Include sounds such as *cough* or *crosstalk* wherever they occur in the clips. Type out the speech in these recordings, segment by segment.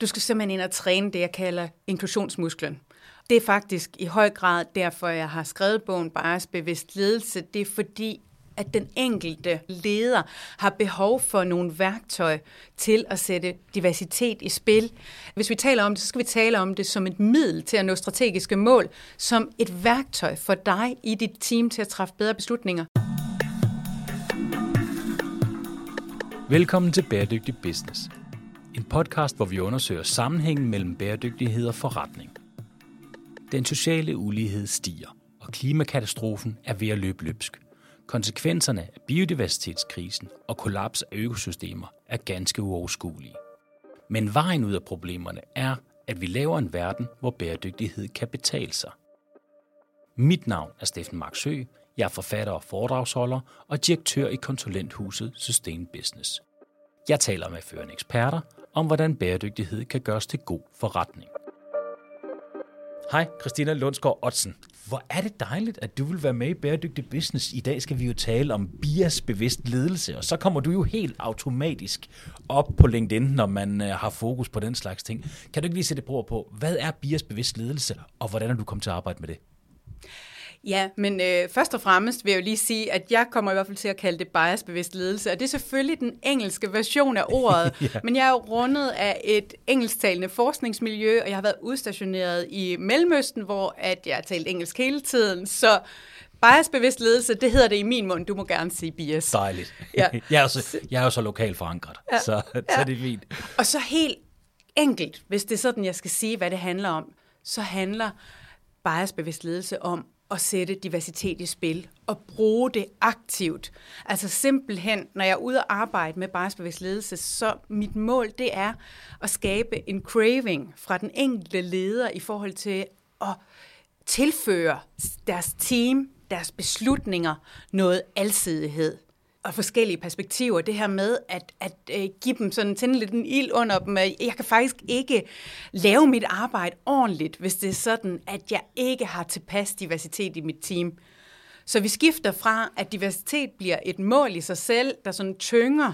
Du skal simpelthen ind og træne det, jeg kalder inklusionsmusklen. Det er faktisk i høj grad derfor, jeg har skrevet bogen Bias Bevidst Ledelse. Det er fordi, at den enkelte leder har behov for nogle værktøj til at sætte diversitet i spil. Hvis vi taler om det, så skal vi tale om det som et middel til at nå strategiske mål, som et værktøj for dig i dit team til at træffe bedre beslutninger. Velkommen til Bæredygtig Business. En podcast, hvor vi undersøger sammenhængen mellem bæredygtighed og forretning. Den sociale ulighed stiger, og klimakatastrofen er ved at løbe løbsk. Konsekvenserne af biodiversitetskrisen og kollaps af økosystemer er ganske uoverskuelige. Men vejen ud af problemerne er, at vi laver en verden, hvor bæredygtighed kan betale sig. Mit navn er Steffen Marksø. Jeg er forfatter og foredragsholder og direktør i konsulenthuset Sustain Business. Jeg taler med førende eksperter om, hvordan bæredygtighed kan gøres til god forretning. Hej, Christina Lundsgaard Otsen. Hvor er det dejligt, at du vil være med i Bæredygtig Business. I dag skal vi jo tale om bias-bevidst ledelse, og så kommer du jo helt automatisk op på LinkedIn, når man øh, har fokus på den slags ting. Kan du ikke lige sætte et på, hvad er bias-bevidst ledelse, og hvordan er du kommet til at arbejde med det? Ja, men øh, først og fremmest vil jeg jo lige sige, at jeg kommer i hvert fald til at kalde det biasbevidst ledelse, og det er selvfølgelig den engelske version af ordet, *laughs* ja. men jeg er jo rundet af et engelsktalende forskningsmiljø, og jeg har været udstationeret i Mellemøsten, hvor at jeg har talt engelsk hele tiden, så biasbevidst ledelse, det hedder det i min mund. Du må gerne sige bias. Dejligt. Ja. *laughs* jeg, er så, jeg er jo så lokalt forankret, ja. så, ja. så det er fint. Og så helt enkelt, hvis det er sådan, jeg skal sige, hvad det handler om, så handler biasbevidst ledelse om at sætte diversitet i spil og bruge det aktivt. Altså simpelthen, når jeg er ude og arbejde med biasbevidst ledelse, så mit mål det er at skabe en craving fra den enkelte leder i forhold til at tilføre deres team, deres beslutninger noget alsidighed og forskellige perspektiver. Det her med at, at øh, give dem sådan, tænde lidt en ild under dem. Jeg kan faktisk ikke lave mit arbejde ordentligt, hvis det er sådan, at jeg ikke har tilpas diversitet i mit team. Så vi skifter fra, at diversitet bliver et mål i sig selv, der sådan tynger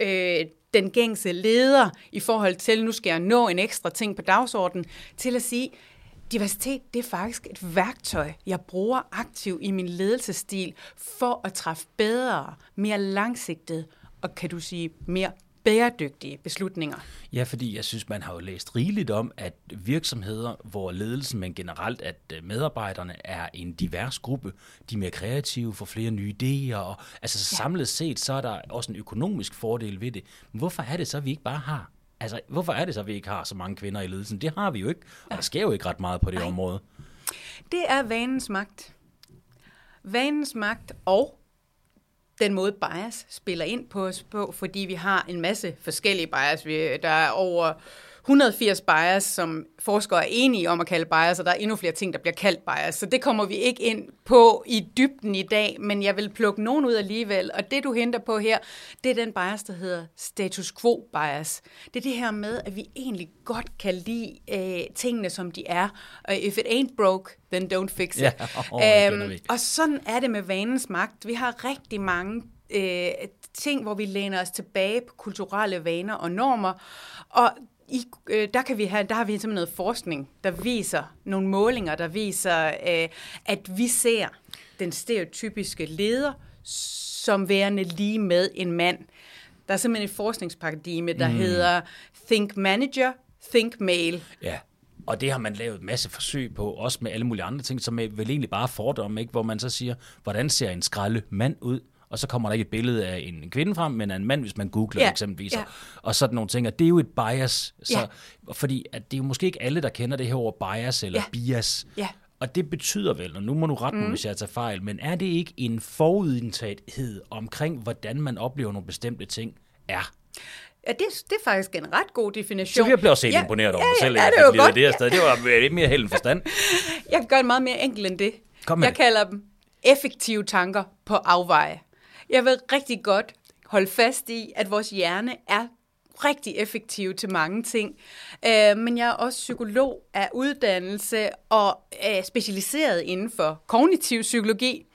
øh, den gængse leder i forhold til, nu skal jeg nå en ekstra ting på dagsordenen, til at sige, diversitet, det er faktisk et værktøj, jeg bruger aktivt i min ledelsesstil for at træffe bedre, mere langsigtede og kan du sige mere bæredygtige beslutninger. Ja, fordi jeg synes, man har jo læst rigeligt om, at virksomheder, hvor ledelsen, men generelt, at øh, medarbejderne er en divers gruppe, de er mere kreative, får flere nye idéer, og altså ja. samlet set, så er der også en økonomisk fordel ved det. Men hvorfor er det så, at vi ikke bare har Altså, hvorfor er det så, at vi ikke har så mange kvinder i ledelsen? Det har vi jo ikke, og der sker jo ikke ret meget på det Ej. område. Det er vanens magt. Vanens magt og den måde bias spiller ind på os på, fordi vi har en masse forskellige bias. Der er over 180 bias, som forskere er enige om at kalde bias, og der er endnu flere ting, der bliver kaldt bias. Så det kommer vi ikke ind på i dybden i dag, men jeg vil plukke nogen ud alligevel. Og det, du henter på her, det er den bias, der hedder status quo bias. Det er det her med, at vi egentlig godt kan lide øh, tingene, som de er. Og if it ain't broke, then don't fix it. Ja, *laughs* oh, øhm, og sådan er det med vanens magt. Vi har rigtig mange øh, ting, hvor vi læner os tilbage på kulturelle vaner og normer, og i, øh, der, kan vi have, der har vi simpelthen noget forskning, der viser, nogle målinger, der viser, øh, at vi ser den stereotypiske leder som værende lige med en mand. Der er simpelthen et forskningsparadigme, der mm. hedder Think Manager, Think Male. Ja. Og det har man lavet en masse forsøg på, også med alle mulige andre ting, som er vel egentlig bare fordomme, ikke? hvor man så siger, hvordan ser en skralde mand ud? Og så kommer der ikke et billede af en kvinde frem, men af en mand, hvis man googler ja. eksempelvis. Ja. Og sådan nogle ting, og det er jo et bias. Så, ja. Fordi at det er jo måske ikke alle, der kender det her ord bias eller ja. bias. Ja. Og det betyder vel, og nu må du rette mig, mm. hvis jeg tager fejl, men er det ikke en forudindtagethed omkring, hvordan man oplever nogle bestemte ting er? Ja, det, det er faktisk en ret god definition. Så jeg bliver også helt ja, imponeret over ja, mig selv, ja, det, var godt. det her sted. Det var lidt mere held forstand. *laughs* jeg kan gøre det meget mere enkelt end det. Kom med jeg det. kalder dem effektive tanker på afveje. Jeg vil rigtig godt holde fast i, at vores hjerne er rigtig effektiv til mange ting. Øh, men jeg er også psykolog af uddannelse og er specialiseret inden for kognitiv psykologi.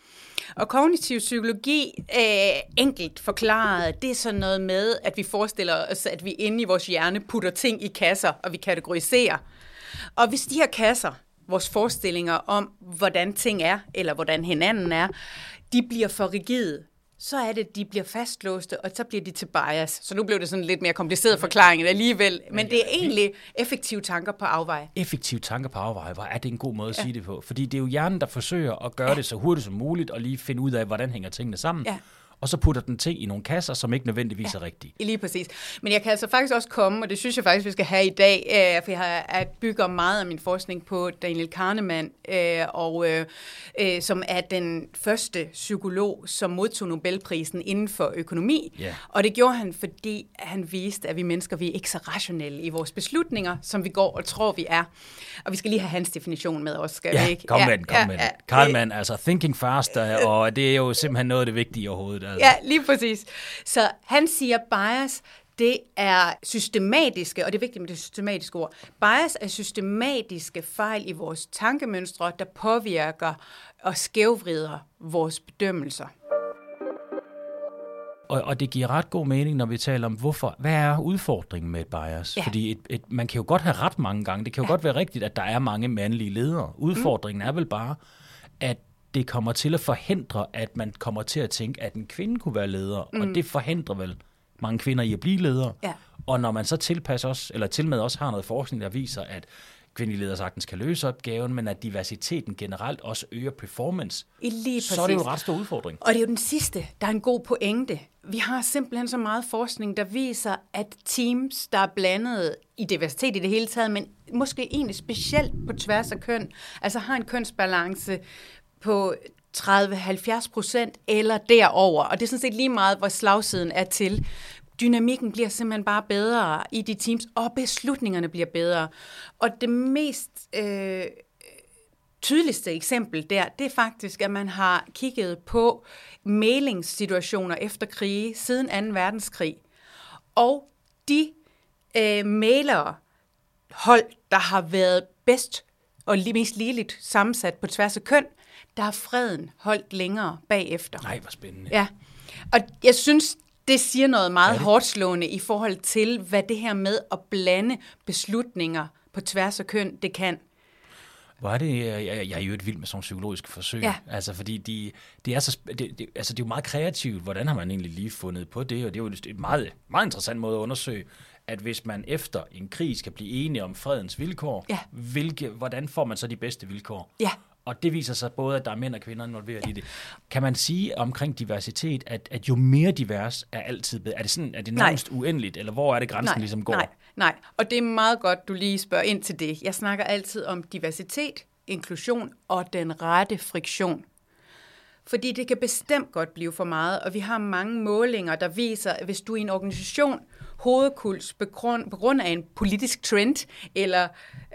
Og kognitiv psykologi, øh, enkelt forklaret, det er sådan noget med, at vi forestiller os, at vi inde i vores hjerne putter ting i kasser, og vi kategoriserer. Og hvis de her kasser, vores forestillinger om, hvordan ting er, eller hvordan hinanden er, de bliver for rigide, så er det, at de bliver fastlåste, og så bliver de til bias. Så nu blev det sådan lidt mere kompliceret forklaring alligevel. Men det er egentlig effektive tanker på afvej. Effektive tanker på afvej, hvor er det en god måde at ja. sige det på? Fordi det er jo hjernen, der forsøger at gøre ja. det så hurtigt som muligt, og lige finde ud af, hvordan hænger tingene sammen. Ja og så putter den ting i nogle kasser, som ikke nødvendigvis ja, er rigtige. Lige præcis. Men jeg kan altså faktisk også komme, og det synes jeg faktisk, vi skal have i dag, øh, for jeg, bygger meget af min forskning på Daniel Kahneman, øh, og, øh, som er den første psykolog, som modtog Nobelprisen inden for økonomi. Yeah. Og det gjorde han, fordi han viste, at vi mennesker, vi er ikke så rationelle i vores beslutninger, som vi går og tror, vi er. Og vi skal lige have hans definition med os, skal ja, vi ikke? Kom ja, med den, kom ja, med ja, den. Kahneman, altså thinking faster, og det er jo simpelthen noget af det vigtige overhovedet. Altså. Ja, lige præcis. Så han siger, bias, det er systematiske, og det er vigtigt med det systematiske ord, bias er systematiske fejl i vores tankemønstre, der påvirker og skævvrider vores bedømmelser. Og, og det giver ret god mening, når vi taler om, hvorfor, hvad er udfordringen med et bias? Ja. Fordi et, et, man kan jo godt have ret mange gange. Det kan jo ja. godt være rigtigt, at der er mange mandlige ledere. Udfordringen mm. er vel bare, at det kommer til at forhindre, at man kommer til at tænke, at en kvinde kunne være leder, mm. og det forhindrer vel mange kvinder i at blive ledere. Ja. Og når man så tilpasser os, eller til med også har noget forskning, der viser, at kvindelige ledere sagtens kan løse opgaven, men at diversiteten generelt også øger performance, Lige så er det jo en ret stor udfordring. Og det er jo den sidste, der er en god pointe. Vi har simpelthen så meget forskning, der viser, at teams, der er blandet i diversitet i det hele taget, men måske egentlig specielt på tværs af køn, altså har en kønsbalance på 30-70 procent eller derover. Og det er sådan set lige meget, hvor slagsiden er til. Dynamikken bliver simpelthen bare bedre i de teams, og beslutningerne bliver bedre. Og det mest øh, tydeligste eksempel der, det er faktisk, at man har kigget på mailingssituationer efter krige siden 2. verdenskrig. Og de øh, mailere, hold, der har været bedst og mest ligeligt sammensat på tværs af køn, der er freden holdt længere bagefter. Nej, hvor spændende. Ja, og jeg synes, det siger noget meget ja, hårdt slående i forhold til, hvad det her med at blande beslutninger på tværs af køn, det kan. Hvor er det, jeg, jeg er jo et vild med sådan psykologiske forsøg. Ja. Altså, fordi de, de er så, det, det, altså, det er jo meget kreativt. Hvordan har man egentlig lige fundet på det? Og det er jo et meget, meget interessant måde at undersøge, at hvis man efter en krig skal blive enige om fredens vilkår, ja. hvilke, hvordan får man så de bedste vilkår? Ja. Og det viser sig både, at der er mænd og kvinder involveret ja. i det. Kan man sige omkring diversitet, at, at jo mere divers er altid bedre? Er det, sådan, er det nærmest nej. uendeligt, eller hvor er det grænsen nej, ligesom går? Nej, nej. Og det er meget godt, du lige spørger ind til det. Jeg snakker altid om diversitet, inklusion og den rette friktion. Fordi det kan bestemt godt blive for meget, og vi har mange målinger, der viser, at hvis du i en organisation hovedkuls på grund, på grund af en politisk trend, eller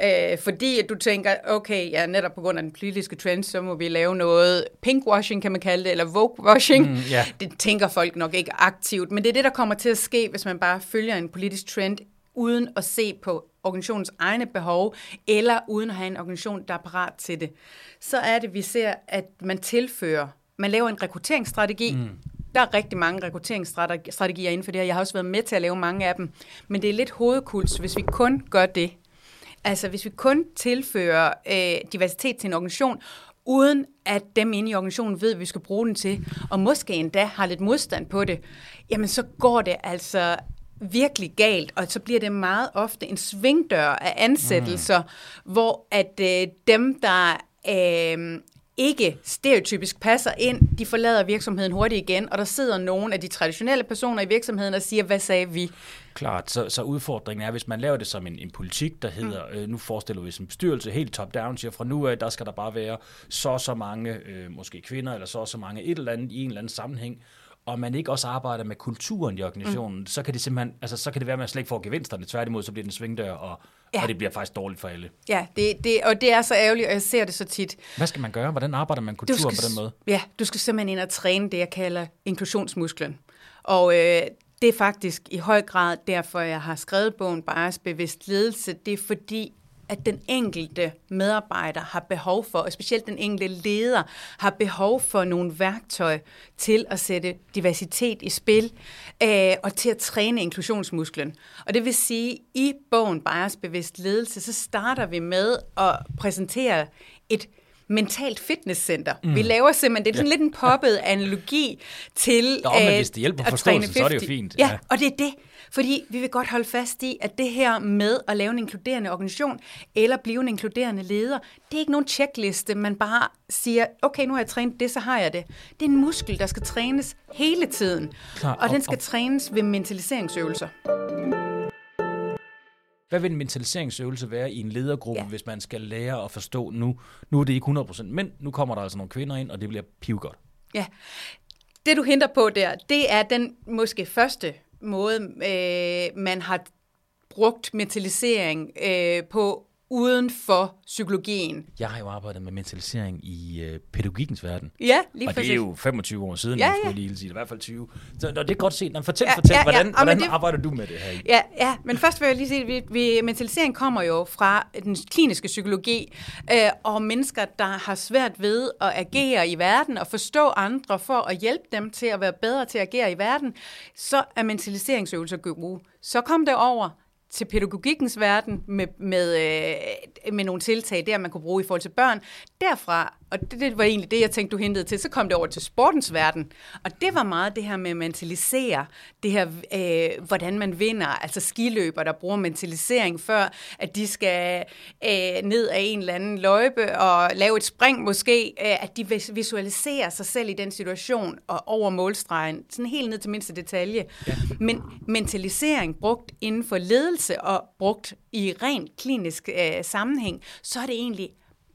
øh, fordi at du tænker, okay, ja, netop på grund af den politiske trend, så må vi lave noget pinkwashing, kan man kalde det, eller vogue-washing. Mm, yeah. Det tænker folk nok ikke aktivt, men det er det, der kommer til at ske, hvis man bare følger en politisk trend, uden at se på organisationens egne behov, eller uden at have en organisation, der er parat til det. Så er det, vi ser, at man tilfører, man laver en rekrutteringsstrategi, mm der er rigtig mange rekrutteringsstrategier inden for det her. Jeg har også været med til at lave mange af dem. Men det er lidt hovedkuls, hvis vi kun gør det. Altså hvis vi kun tilfører øh, diversitet til en organisation, uden at dem inde i organisationen ved, hvad vi skal bruge den til, og måske endda har lidt modstand på det, jamen så går det altså virkelig galt, og så bliver det meget ofte en svingdør af ansættelser, mm. hvor at øh, dem, der øh, ikke stereotypisk passer ind, de forlader virksomheden hurtigt igen, og der sidder nogle af de traditionelle personer i virksomheden og siger, hvad sagde vi? Klart, så, så udfordringen er, hvis man laver det som en, en politik, der hedder, mm. øh, nu forestiller vi som bestyrelse, helt top-down, siger fra nu af, der skal der bare være så så mange, øh, måske kvinder, eller så så mange et eller andet i en eller anden sammenhæng, og man ikke også arbejder med kulturen i organisationen, mm. så kan det simpelthen, altså så kan det være, at man slet ikke får gevinsterne. Tværtimod, så bliver den svingdør, og, ja. og det bliver faktisk dårligt for alle. Ja, det, det, og det er så ærgerligt, og jeg ser det så tit. Hvad skal man gøre? Hvordan arbejder man kulturen skal, på den måde? Ja, du skal simpelthen ind og træne det, jeg kalder inklusionsmusklen. Og øh, det er faktisk i høj grad derfor, jeg har skrevet bogen Bias Bevidst Ledelse. Det er fordi, at den enkelte medarbejder har behov for, og specielt den enkelte leder har behov for nogle værktøjer til at sætte diversitet i spil øh, og til at træne inklusionsmusklen. Og det vil sige, i bogen Biasbevidst Ledelse, så starter vi med at præsentere et mentalt fitnesscenter. Mm. Vi laver simpelthen, det er sådan ja. lidt en poppet analogi *laughs* til Nå, men hvis det hjælper forståelsen, så er det jo fint. Ja, ja, og det er det. Fordi vi vil godt holde fast i, at det her med at lave en inkluderende organisation, eller blive en inkluderende leder, det er ikke nogen checkliste, man bare siger, okay, nu har jeg trænet det, så har jeg det. Det er en muskel, der skal trænes hele tiden. Klar, og, og den skal og... trænes ved mentaliseringsøvelser. Hvad vil en mentaliseringsøvelse være i en ledergruppe, ja. hvis man skal lære at forstå, nu, nu er det ikke 100% mænd, nu kommer der altså nogle kvinder ind, og det bliver pivgodt? Ja, det du henter på der, det er den måske første måde, øh, man har brugt metallisering øh, på uden for psykologien. Jeg har jo arbejdet med mentalisering i øh, pædagogikkens verden. Ja, lige Og præcis. det er jo 25 år siden, ja, ja. skulle lige sige. I hvert fald 20. Så det er godt set. Nå, fortæl, ja, fortæl, ja, ja. hvordan, ja, hvordan det, arbejder du med det her? Ja, ja, men først vil jeg lige sige, at vi, vi, mentalisering kommer jo fra den kliniske psykologi, øh, og mennesker, der har svært ved at agere i verden og forstå andre for at hjælpe dem til at være bedre til at agere i verden, så er mentaliseringsøvelser gode. Så kom det over til pædagogikkens verden med, med, øh, med nogle tiltag der, man kunne bruge i forhold til børn. Derfra og det, det var egentlig det, jeg tænkte, du hentede til. Så kom det over til sportens verden. Og det var meget det her med at mentalisere, det her, øh, hvordan man vinder. Altså skiløber, der bruger mentalisering før, at de skal øh, ned af en eller anden løjpe og lave et spring måske. Øh, at de visualiserer sig selv i den situation og over målstregen. Sådan helt ned til mindste detalje. Ja. Men mentalisering brugt inden for ledelse og brugt i rent klinisk øh, sammenhæng, så er det egentlig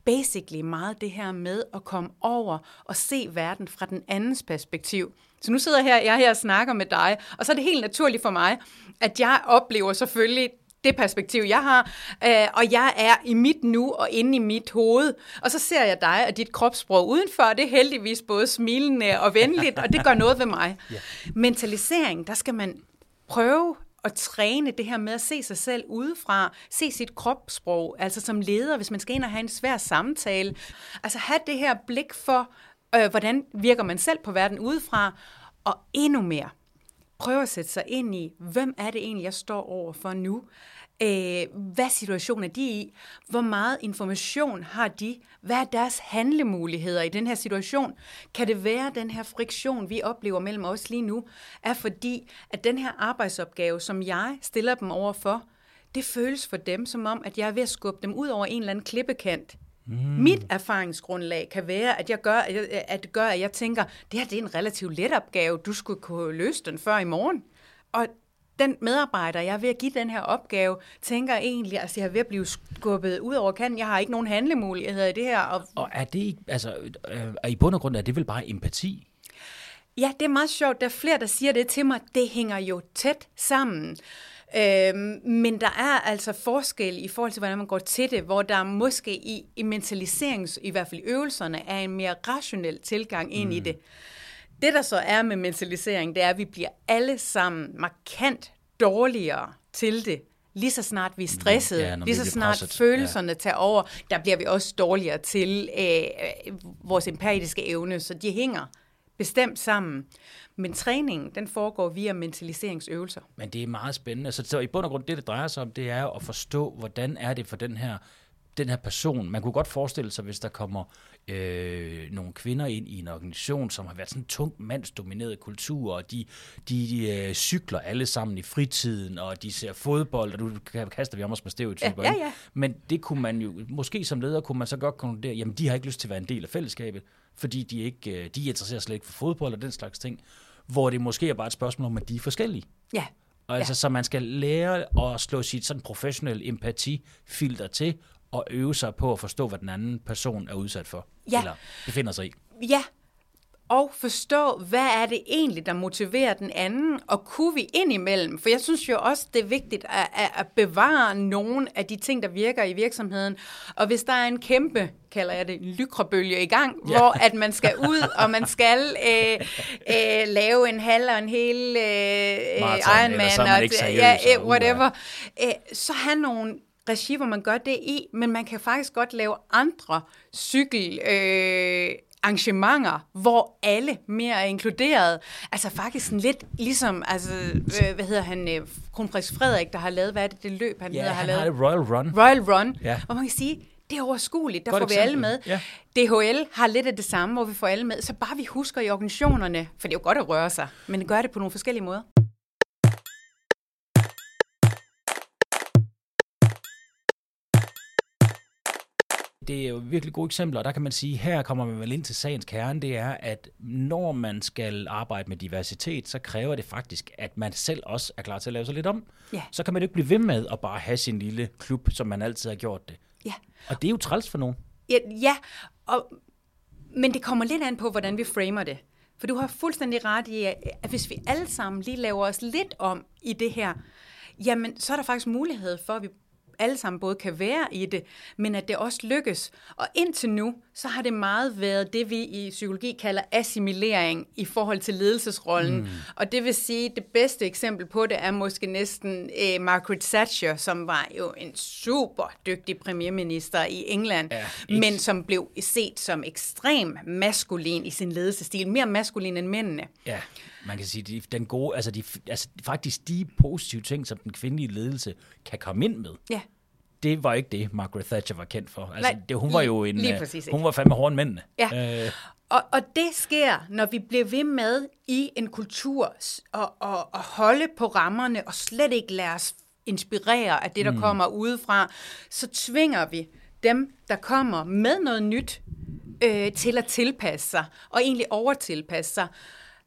basically meget det her med at komme over og se verden fra den andens perspektiv. Så nu sidder jeg her, jeg er her og snakker med dig, og så er det helt naturligt for mig, at jeg oplever selvfølgelig det perspektiv, jeg har, øh, og jeg er i mit nu og inde i mit hoved. Og så ser jeg dig og dit kropssprog udenfor, det er heldigvis både smilende og venligt, og det gør noget ved mig. Yeah. Mentalisering, der skal man prøve at træne det her med at se sig selv udefra, se sit kropssprog, altså som leder, hvis man skal ind og have en svær samtale. Altså have det her blik for, øh, hvordan virker man selv på verden udefra, og endnu mere, prøve at sætte sig ind i, hvem er det egentlig, jeg står over for nu? Øh, hvad situation er de i? Hvor meget information har de? Hvad er deres handlemuligheder i den her situation? Kan det være, at den her friktion, vi oplever mellem os lige nu, er fordi, at den her arbejdsopgave, som jeg stiller dem over for, det føles for dem som om, at jeg er ved at skubbe dem ud over en eller anden klippekant. Mm. Mit erfaringsgrundlag kan være, at jeg gør, at, det gør, at jeg tænker, det her det er en relativt let opgave, du skulle kunne løse den før i morgen. Og den medarbejder, jeg er ved at give den her opgave, tænker egentlig, at altså, jeg er ved at blive skubbet ud over kanten. Jeg har ikke nogen handlemuligheder i det her. Og, og er det ikke, altså, øh, i bund og grund, er det vel bare empati? Ja, det er meget sjovt. Der er flere, der siger det til mig. Det hænger jo tæt sammen. Øhm, men der er altså forskel i forhold til, hvordan man går til det, hvor der måske i, i mentaliserings, i hvert fald øvelserne, er en mere rationel tilgang ind mm. i det. Det, der så er med mentalisering, det er, at vi bliver alle sammen markant dårligere til det, lige så snart vi er stressede, ja, lige så snart presset. følelserne ja. tager over, der bliver vi også dårligere til øh, øh, vores empatiske evne, så de hænger bestemt sammen. Men træningen, den foregår via mentaliseringsøvelser. Men det er meget spændende. Så, så i bund og grund, det det drejer sig om, det er at forstå, hvordan er det for den her den her person. Man kunne godt forestille sig, hvis der kommer øh, nogle kvinder ind i en organisation, som har været sådan en tung mandsdomineret kultur, og de, de, de øh, cykler alle sammen i fritiden, og de ser fodbold, og du kaster vi om os med stereotyper. Ja, ja, ja. Men det kunne man jo, måske som leder, kunne man så godt konkludere, jamen de har ikke lyst til at være en del af fællesskabet, fordi de ikke øh, de interesserer slet ikke for fodbold og den slags ting, hvor det måske er bare et spørgsmål om, at de er forskellige. Ja. Og altså, så man skal lære at slå sit sådan professionelle empati-filter til, og øve sig på at forstå, hvad den anden person er udsat for, ja. eller befinder sig i. Ja, og forstå, hvad er det egentlig, der motiverer den anden, og kunne vi indimellem, for jeg synes jo også, det er vigtigt at, at, at bevare nogle af de ting, der virker i virksomheden, og hvis der er en kæmpe, kalder jeg det, lykrabølge i gang, ja. hvor at man skal ud, og man skal øh, øh, lave en halv og en hel øh, Ironman, og, ja, whatever, uh, så have nogle regi, hvor man gør det i, men man kan faktisk godt lave andre cykel... Øh, arrangementer, hvor alle mere er inkluderet. Altså faktisk sådan lidt ligesom, altså, øh, hvad hedder han, øh, kronprins Frederik, der har lavet, hvad er det, det løb, han Ja, hedder, har han lavet? har Royal Run. Royal Run, Ja. hvor man kan sige, det er overskueligt, der Godt får vi eksempel, alle med. ja. DHL har lidt af det samme, hvor vi får alle med, så bare vi husker i organisationerne, for det er jo godt at røre sig, men gør det på nogle forskellige måder. Det er jo virkelig gode eksempler, og der kan man sige, her kommer man vel ind til sagens kerne, det er, at når man skal arbejde med diversitet, så kræver det faktisk, at man selv også er klar til at lave sig lidt om. Ja. Så kan man jo ikke blive ved med at bare have sin lille klub, som man altid har gjort det. Ja. Og det er jo træls for nogen. Ja, ja og, men det kommer lidt an på, hvordan vi framer det. For du har fuldstændig ret i, at hvis vi alle sammen lige laver os lidt om i det her, jamen så er der faktisk mulighed for, at vi alle sammen både kan være i det, men at det også lykkes. Og indtil nu, så har det meget været det, vi i psykologi kalder assimilering i forhold til ledelsesrollen. Mm. Og det vil sige, det bedste eksempel på det er måske næsten eh, Margaret Thatcher, som var jo en super dygtig premierminister i England, Ja, ja, ikke- men som blev set som ekstrem maskulin i sin ledelsesstil. Mere maskulin end mændene. Ja, man kan sige, de, den gode, altså, de, altså faktisk de positive ting, som den kvindelige ledelse kan komme ind med, Ja. Det var ikke det, Margaret Thatcher var kendt for. Altså, Nej, det, hun var jo en, præcis hun var fandme hård end mændene. Ja. Øh, Og, og det sker, når vi bliver ved med i en kultur og, og, og holde på rammerne og slet ikke lade os inspirere af det, der mm. kommer udefra, så tvinger vi dem, der kommer med noget nyt, øh, til at tilpasse sig, og egentlig overtilpasse sig.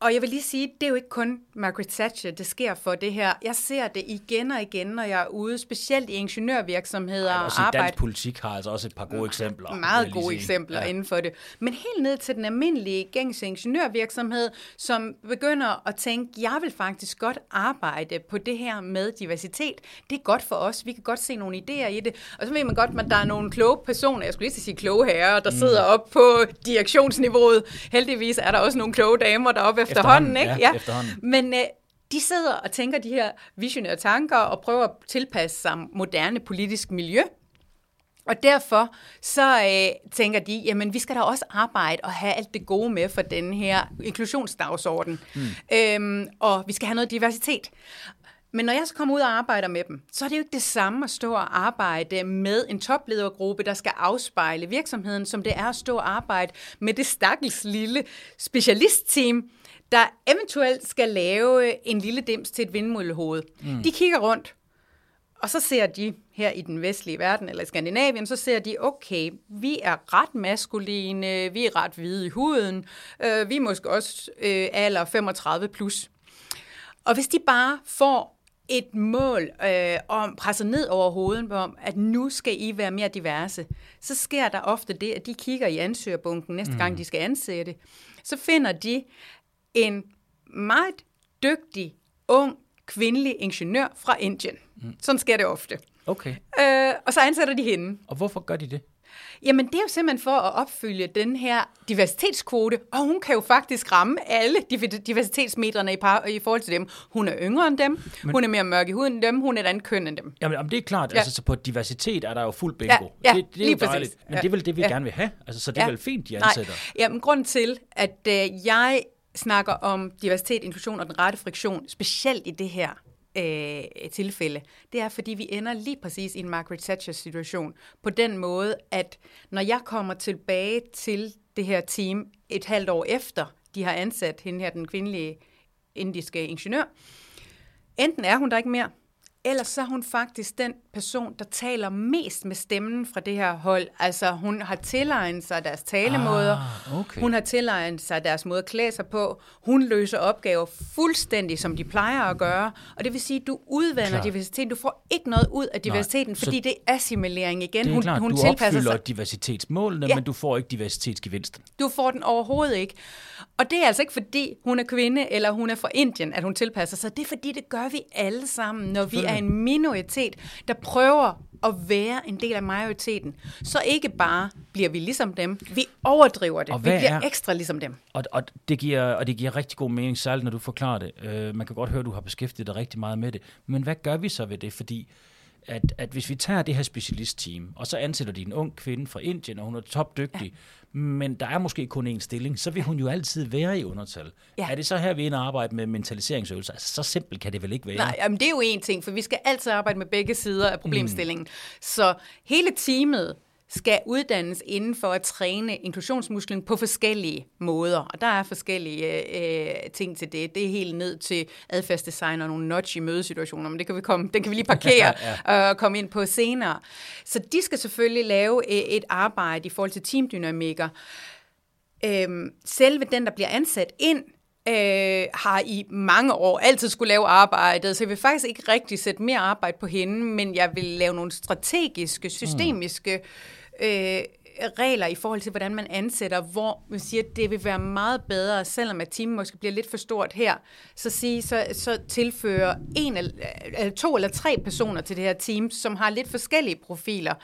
Og jeg vil lige sige, det er jo ikke kun Margaret Thatcher, det sker for det her. Jeg ser det igen og igen, når jeg er ude, specielt i ingeniørvirksomheder og arbejde dansk politik har altså også et par gode eksempler. meget gode sige. eksempler Ja. inden for det. Men helt ned til den almindelige gængse ingeniørvirksomhed, som begynder at tænke, jeg vil faktisk godt arbejde på det her med diversitet. Det er godt for os. Vi kan godt se nogle idéer i det. Og så ved man godt, at der er nogle kloge personer, jeg skulle lige sige kloge herrer, der mm. sidder op på direktionsniveauet. Heldigvis er der også nogle kloge damer deroppe efterhånden. Efterhånden, ikke? ja, efterhånden. Men øh, de sidder og tænker de her visionære tanker og prøver at tilpasse sig moderne politisk miljø. Og derfor så øh, tænker de, jamen vi skal da også arbejde og have alt det gode med for den her inklusionsdagsorden. Mm. Øhm, og vi skal have noget diversitet. Men når jeg så kommer ud og arbejder med dem, så er det jo ikke det samme at stå og arbejde med en topledergruppe, der skal afspejle virksomheden, som det er at stå og arbejde med det stakkels lille specialistteam, der eventuelt skal lave en lille dims til et vindmøllehoved. Mm. De kigger rundt, og så ser de her i den vestlige verden, eller i Skandinavien, så ser de, okay, vi er ret maskuline, vi er ret hvide i huden, øh, vi er måske også øh, alder 35 plus. Og hvis de bare får et mål øh, om presset ned over hovedet om, at nu skal I være mere diverse, så sker der ofte det, at de kigger i ansøgerbunken næste mm. gang, de skal ansætte. Så finder de en meget dygtig, ung, kvindelig ingeniør fra Indien. Mm. Sådan sker det ofte. Okay. Øh, og så ansætter de hende. Og hvorfor gør de det? Jamen, det er jo simpelthen for at opfylde den her diversitetskvote, og hun kan jo faktisk ramme alle div- diversitetsmetrene i, par, i forhold til dem. Hun er yngre end dem, Men... hun er mere mørk i huden end dem, hun er et andet køn end dem. Jamen, om det er klart, ja. Altså så på diversitet er der jo fuld bingo. Ja, ja, det, det er lige jo dejligt. Men Ja. det er vel det, vi Ja. gerne vil have. Altså, så det er Ja. vel fint, de Nej, ansætter. jamen, grunden til, at øh, jeg snakker om diversitet, inklusion og den rette friktion, specielt i det her øh, tilfælde, det er, fordi vi ender lige præcis i en Margaret Thatcher-situation. På den måde, at når jeg kommer tilbage til det her team et halvt år efter, de har ansat hende her, den kvindelige indiske ingeniør, enten er hun der ikke mere, ellers så er hun faktisk den person, der taler mest med stemmen fra det her hold. Altså, hun har tilegnet sig deres talemåder, Ah, okay. hun har tilegnet sig deres måde at klæde sig på, hun løser opgaver fuldstændig, som de plejer at gøre, og det vil sige, at du udvander Klart. diversiteten, du får ikke noget ud af diversiteten, så- fordi det er assimilering igen. Det er hun, klart, hun du tilpasser opfylder sig. diversitetsmålene, Ja. men du får ikke diversitetsgevinsten. Du får den overhovedet ikke. Og det er altså ikke fordi, hun er kvinde, eller hun er fra Indien, at hun tilpasser sig. Det er fordi, det gør vi alle sammen, når vi er en minoritet, der prøver at være en del af majoriteten. Så ikke bare bliver vi ligesom dem, vi overdriver det. Vi bliver er- ekstra ligesom dem. Og, og, det giver, og det giver rigtig god mening, særligt når du forklarer det. Uh, man kan godt høre, at du har beskæftiget dig rigtig meget med det. Men hvad gør vi så ved det? Fordi at, at hvis vi tager det her specialistteam, og så ansætter de en ung kvinde fra Indien, og hun er topdygtig. Men der er måske kun én stilling, så vil hun jo altid være i undertal. Ja. Er det så her, vi er inde og arbejde med mentaliseringsøvelser? Altså, så simpelt kan det vel ikke være? Nej, jamen, det er jo en ting, for vi skal altid arbejde med begge sider af problemstillingen. Mm. Så hele teamet skal uddannes inden for at træne inklusionsmusklen på forskellige måder. Og der er forskellige øh, ting til det. Det er helt ned til adfærdsdesign og nogle notch i mødesituationer, men det kan vi, komme, den kan vi lige parkere *laughs* ja. og komme ind på senere. Så de skal selvfølgelig lave øh, et arbejde i forhold til teamdynamikker. Øhm, selve den, der bliver ansat ind, øh, har i mange år altid skulle lave arbejdet, så jeg vil faktisk ikke rigtig sætte mere arbejde på hende, men jeg vil lave nogle strategiske, systemiske mm øh, regler i forhold til, hvordan man ansætter, hvor man siger, at det vil være meget bedre, selvom at teamet måske bliver lidt for stort her, så, sige, så, så tilføre en eller, to eller tre personer til det her team, som har lidt forskellige profiler.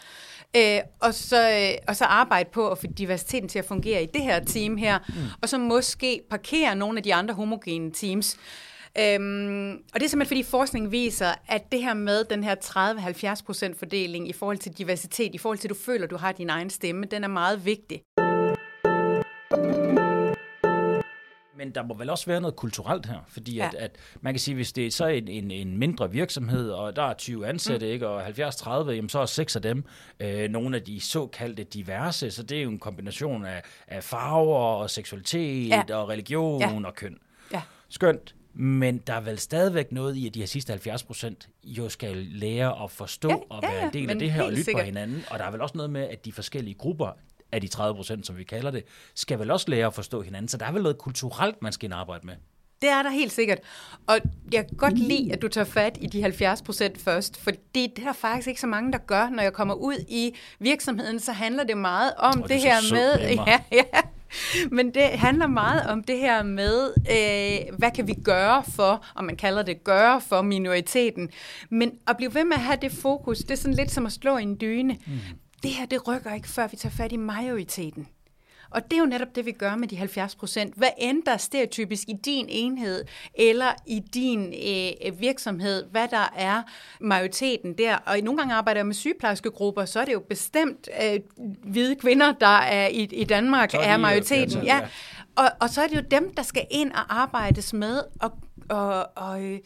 Øh, og, så, øh, og så arbejde på at få diversiteten til at fungere i det her team her, mm. og så måske parkere nogle af de andre homogene teams. Øhm, og det er simpelthen fordi forskning viser, at det her med den her 30-70% fordeling i forhold til diversitet, i forhold til at du føler, at du har din egen stemme, den er meget vigtig. Men der må vel også være noget kulturelt her, fordi ja. at, at man kan sige, hvis det er så en, en, en mindre virksomhed, og der er 20 ansatte, mm. ikke, og 70-30, jamen så er seks af dem øh, nogle af de såkaldte diverse, så det er jo en kombination af, af farver og seksualitet ja. og religion ja. og køn. Ja. Skønt. Men der er vel stadigvæk noget i, at de her sidste 70 procent jo skal lære at forstå ja, og være ja, en del af det her og lytte sikkert. på hinanden. Og der er vel også noget med, at de forskellige grupper af de 30 procent, som vi kalder det, skal vel også lære at forstå hinanden. Så der er vel noget kulturelt, man skal arbejde med. Det er der helt sikkert. Og jeg kan godt lide, at du tager fat i de 70 procent først, for det er der faktisk ikke så mange, der gør. Når jeg kommer ud i virksomheden, så handler det meget om det, det her med... *laughs* Ja, ja, men det handler meget om det her med, øh, hvad kan vi gøre for, og man kalder det gøre for minoriteten. Men at blive ved med at have det fokus, det er sådan lidt som at slå i en dyne. Mm. Det her, det rykker ikke, før vi tager fat i majoriteten. Og det er jo netop det, vi gør med de 70 procent. Hvad end der stereotypisk i din enhed eller i din øh, virksomhed, hvad der er majoriteten der. Og nogle gange arbejder jeg med sygeplejerskegrupper, så er det jo bestemt øh, hvide kvinder, der er i, i Danmark, er, er majoriteten. Ja. Og, og så er det jo dem, der skal ind og arbejdes med og, og, og øh,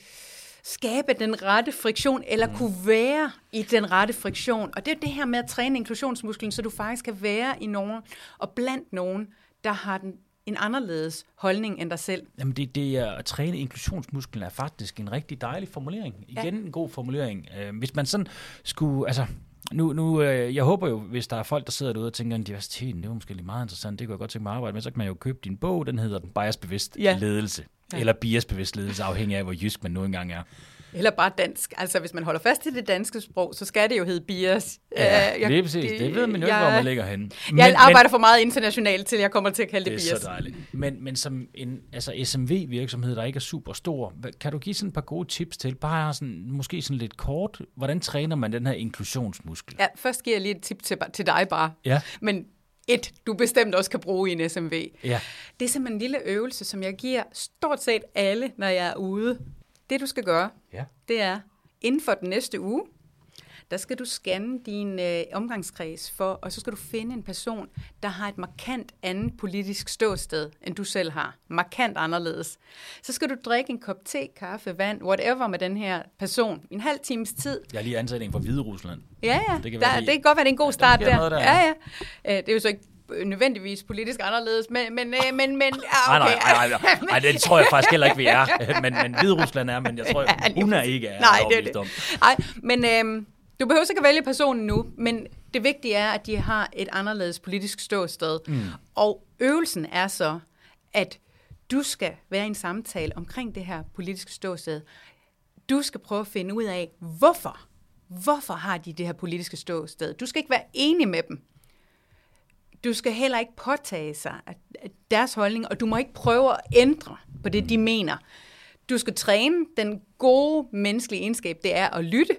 skabe den rette friktion, eller mm. kunne være i den rette friktion. Og det er det her med at træne inklusionsmusklen, så du faktisk kan være i nogen, og blandt nogen, der har den en anderledes holdning end dig selv. Jamen det, det er, at træne inklusionsmusklen er faktisk en rigtig dejlig formulering. Igen ja. en god formulering. Øh, hvis man sådan skulle, altså nu, nu øh, jeg håber jo, hvis der er folk, der sidder derude og tænker, at diversiteten, det er måske lidt meget interessant, det kunne jeg godt tænke mig at arbejde med, så kan man jo købe din bog, den hedder Biasbevidst ja. ledelse. Ja. Eller biasbevidst ledelse, afhængig af, hvor jysk man nu engang er. Eller bare dansk. Altså, hvis man holder fast i det danske sprog, så skal det jo hedde bias. Ja, uh, jeg, det er præcis. Det, det ved man jo ikke, hvor man ligger henne. Men, jeg arbejder men, for meget internationalt, til jeg kommer til at kalde det, det bias. Det er så dejligt. Men, men som en altså SMV-virksomhed, der ikke er super stor, kan du give sådan et par gode tips til, bare sådan, måske sådan lidt kort, hvordan træner man den her inklusionsmuskel? Ja, først giver jeg lige et tip til, til dig bare. Ja. Men et, du bestemt også kan bruge i en SMV. Ja. Det er simpelthen en lille øvelse, som jeg giver stort set alle, når jeg er ude. Det du skal gøre, ja. det er inden for den næste uge, der skal du scanne din øh, omgangskreds for, og så skal du finde en person, der har et markant andet politisk ståsted, end du selv har. Markant anderledes. Så skal du drikke en kop te, kaffe, vand, whatever med den her person. En halv times tid. Jeg har lige ansat en fra Hvide Rusland. Ja, ja. Det kan, der, det kan godt være, det er en god start der. der. Ja, ja. Øh, det er jo så ikke nødvendigvis politisk anderledes, men, men, øh, men, men ja, okay. nej, nej, nej, nej, *laughs* det tror jeg faktisk heller ikke, vi er. Men, men Hvide Rusland er, men jeg *laughs* tror, ja, hun er ikke er Nej, det er det. Nej, men øh, du behøver ikke at vælge personen nu, men det vigtige er, at de har et anderledes politisk ståsted. Mm. Og øvelsen er så, at du skal være i en samtale omkring det her politiske ståsted. Du skal prøve at finde ud af, hvorfor. Hvorfor har de det her politiske ståsted? Du skal ikke være enig med dem. Du skal heller ikke påtage sig deres holdning, og du må ikke prøve at ændre på det, de mener. Du skal træne den gode menneskelige egenskab, det er at lytte,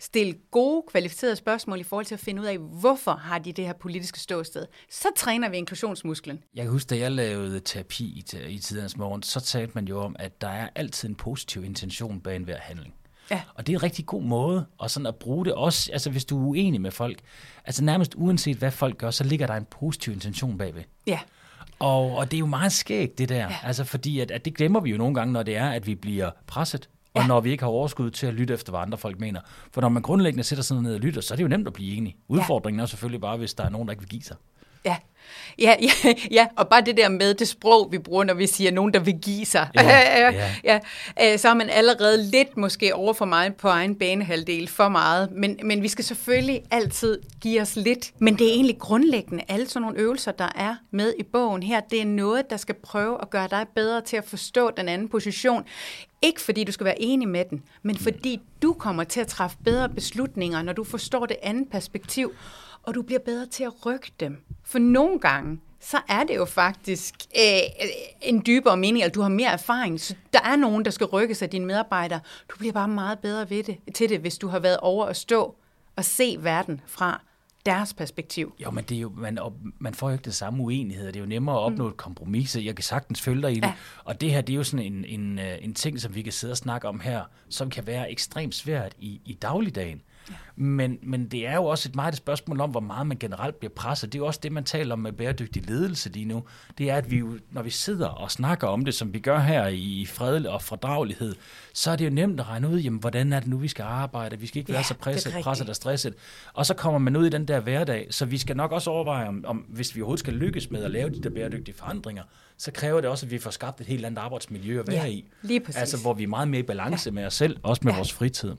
stille gode, kvalificerede spørgsmål i forhold til at finde ud af, hvorfor har de det her politiske ståsted. Så træner vi inklusionsmusklen. Jeg kan huske, da jeg lavede terapi i, i tidernes morgen, så talte man jo om, at der er altid en positiv intention bag enhver handling. Ja. Og det er en rigtig god måde og sådan at bruge det også, altså hvis du er uenig med folk, altså nærmest uanset hvad folk gør, så ligger der en positiv intention bagved. Ja. Og, og det er jo meget skægt, det der. Ja. Altså fordi, at, at det glemmer vi jo nogle gange, når det er, at vi bliver presset. Og når vi ikke har overskud til at lytte efter, hvad andre folk mener. For når man grundlæggende sætter sig ned og lytter, så er det jo nemt at blive enig. Udfordringen er selvfølgelig bare, hvis der er nogen, der ikke vil give sig. Ja. Ja, ja, ja, og bare det der med det sprog, vi bruger, når vi siger nogen, der vil give sig. Ja, *laughs* ja. ja. ja. Øh, Så er man allerede lidt måske over for mig på egen banehalvdel for meget. Men, men vi skal selvfølgelig altid give os lidt. Men det er egentlig grundlæggende alle sådan nogle øvelser, der er med i bogen her. Det er noget, der skal prøve at gøre dig bedre til at forstå den anden position. Ikke fordi du skal være enig med den, men fordi du kommer til at træffe bedre beslutninger, når du forstår det andet perspektiv, og du bliver bedre til at rykke dem. For nogle gange, så er det jo faktisk øh, en dybere mening, eller du har mere erfaring. Så der er nogen, der skal rykke sig dine medarbejdere. Du bliver bare meget bedre ved det, til det, hvis du har været over at stå og se verden fra deres perspektiv. Jo, men det er jo, man, op, man får jo ikke det samme uenighed. Det er jo nemmere at opnå et kompromis, så jeg kan sagtens følge dig i det. Ja. Og det her, det er jo sådan en, en, øh, en ting, som vi kan sidde og snakke om her, som kan være ekstremt svært i, i dagligdagen. Men, men det er jo også et meget et spørgsmål om, hvor meget man generelt bliver presset. Det er jo også det, man taler om med bæredygtig ledelse lige nu. Det er, at vi jo, når vi sidder og snakker om det, som vi gør her i fred og fordragelighed, så er det jo nemt at regne ud, jamen, hvordan er det nu, vi skal arbejde? Vi skal ikke Ja, være så presset, presset og stresset. Og så kommer man ud i den der hverdag, så vi skal nok også overveje, om, om hvis vi overhovedet skal lykkes med at lave de der bæredygtige forandringer, så kræver det også, at vi får skabt et helt andet arbejdsmiljø at være Ja, i. lige præcis. Altså, hvor vi er meget mere i balance ja. med os selv, også med. Ja. vores fritid.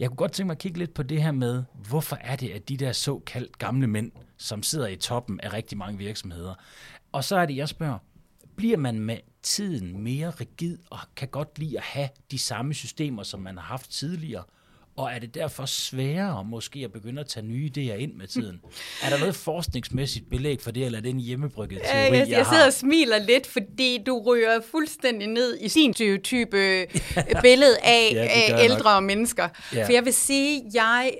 Jeg kunne godt tænke mig at kigge lidt på det her med, hvorfor er det, at de der såkaldt gamle mænd, som sidder i toppen af rigtig mange virksomheder, og så er det, jeg spørger, bliver man med tiden mere rigid og kan godt lide at have de samme systemer, som man har haft tidligere? Og er det derfor sværere måske at begynde at tage nye idéer ind med tiden? Er der noget forskningsmæssigt belæg for det, eller er det en hjemmebrygget teori, Jeg, jeg, jeg har? sidder og smiler lidt, fordi du ryger fuldstændig ned i sin type øh, billede *laughs* af Ja, gør ja, jeg ældre mennesker. Ja. For jeg vil sige, at jeg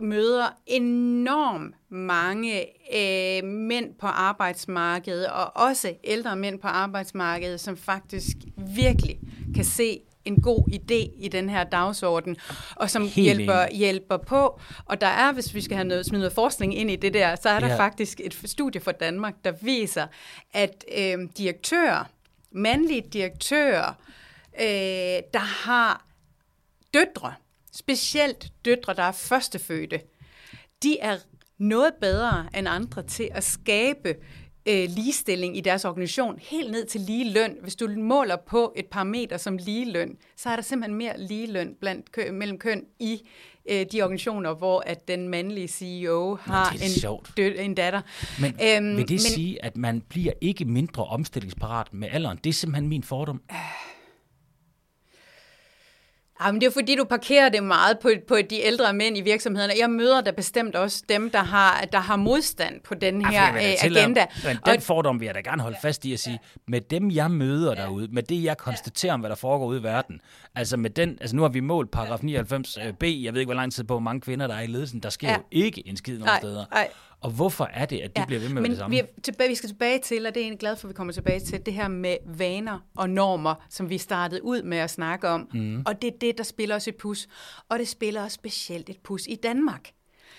øh, møder enormt mange øh, mænd på arbejdsmarkedet, og også ældre mænd på arbejdsmarkedet, som faktisk virkelig kan se en god idé i den her dagsorden, og som Helt hjælper, enig. hjælper på. Og der er, hvis vi skal have noget, smide noget forskning ind i det der, så er der Ja. faktisk et studie fra Danmark, der viser, at øh, direktører, mandlige direktører, øh, der har døtre, specielt døtre, der er førstefødte, de er noget bedre end andre til at skabe øh, ligestilling i deres organisation, helt ned til lige løn. Hvis du måler på et parameter som lige løn, så er der simpelthen mere lige løn blandt kø- mellem køn i øh, de organisationer, hvor at den mandlige CEO har er en, sjovt. dø- en datter. Men øhm, vil det men, sige, at man bliver ikke mindre omstillingsparat med alderen? Det er simpelthen min fordom. Jamen, det er fordi, du parkerer det meget på, på de ældre mænd i virksomhederne. Jeg møder da bestemt også dem, der har, der har modstand på den her øh, tillade- agenda. Men Og- den fordom vil jeg da gerne holde fast i at sige, med dem jeg møder derude, med det jeg konstaterer om, hvad der foregår ude i verden, altså med den, altså nu har vi målt paragraf 99b, jeg ved ikke, hvor lang tid på, hvor mange kvinder der er i ledelsen, der sker Ja. jo ikke en skid nogen steder. nej. Og hvorfor er det, at de bliver ved med men det samme? Vi, er tilbage, vi skal tilbage til, og det er jeg egentlig glad for, at vi kommer tilbage til, det her med vaner og normer, som vi startede ud med at snakke om. Mm. Og det er det, der spiller os et pus. Og det spiller os specielt et pus i Danmark.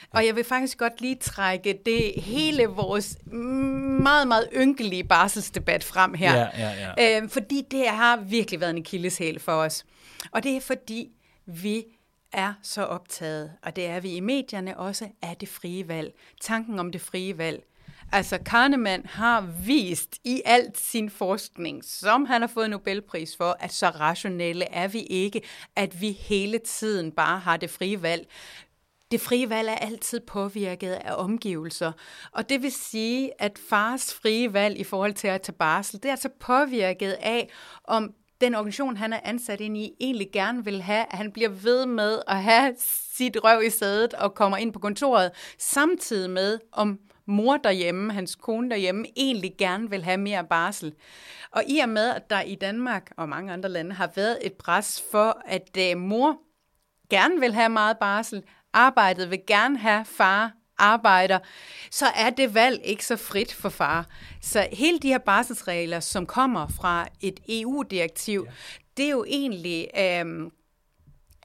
Og jeg vil faktisk godt lige trække det hele vores meget, meget ynkelige barselsdebat frem her. Ja, ja, ja. Øh, fordi det har virkelig været en kildeshæl for os. Og det er fordi, vi er så optaget, og det er vi i medierne også, af det frie valg. Tanken om det frie valg. Altså, Kahneman har vist i alt sin forskning, som han har fået Nobelpris for, at så rationelle er vi ikke, at vi hele tiden bare har det frie valg. Det frie valg er altid påvirket af omgivelser, og det vil sige, at fars frie valg i forhold til at tage barsel, det er altså påvirket af, om den organisation, han er ansat ind i, egentlig gerne vil have, at han bliver ved med at have sit røv i sædet og kommer ind på kontoret, samtidig med, om mor derhjemme, hans kone derhjemme, egentlig gerne vil have mere barsel. Og i og med, at der i Danmark og mange andre lande har været et pres for, at øh, mor gerne vil have meget barsel, arbejdet vil gerne have far arbejder, så er det valg ikke så frit for far. Så hele de her barselsregler, som kommer fra et EU-direktiv, ja. det er jo egentlig... Øh,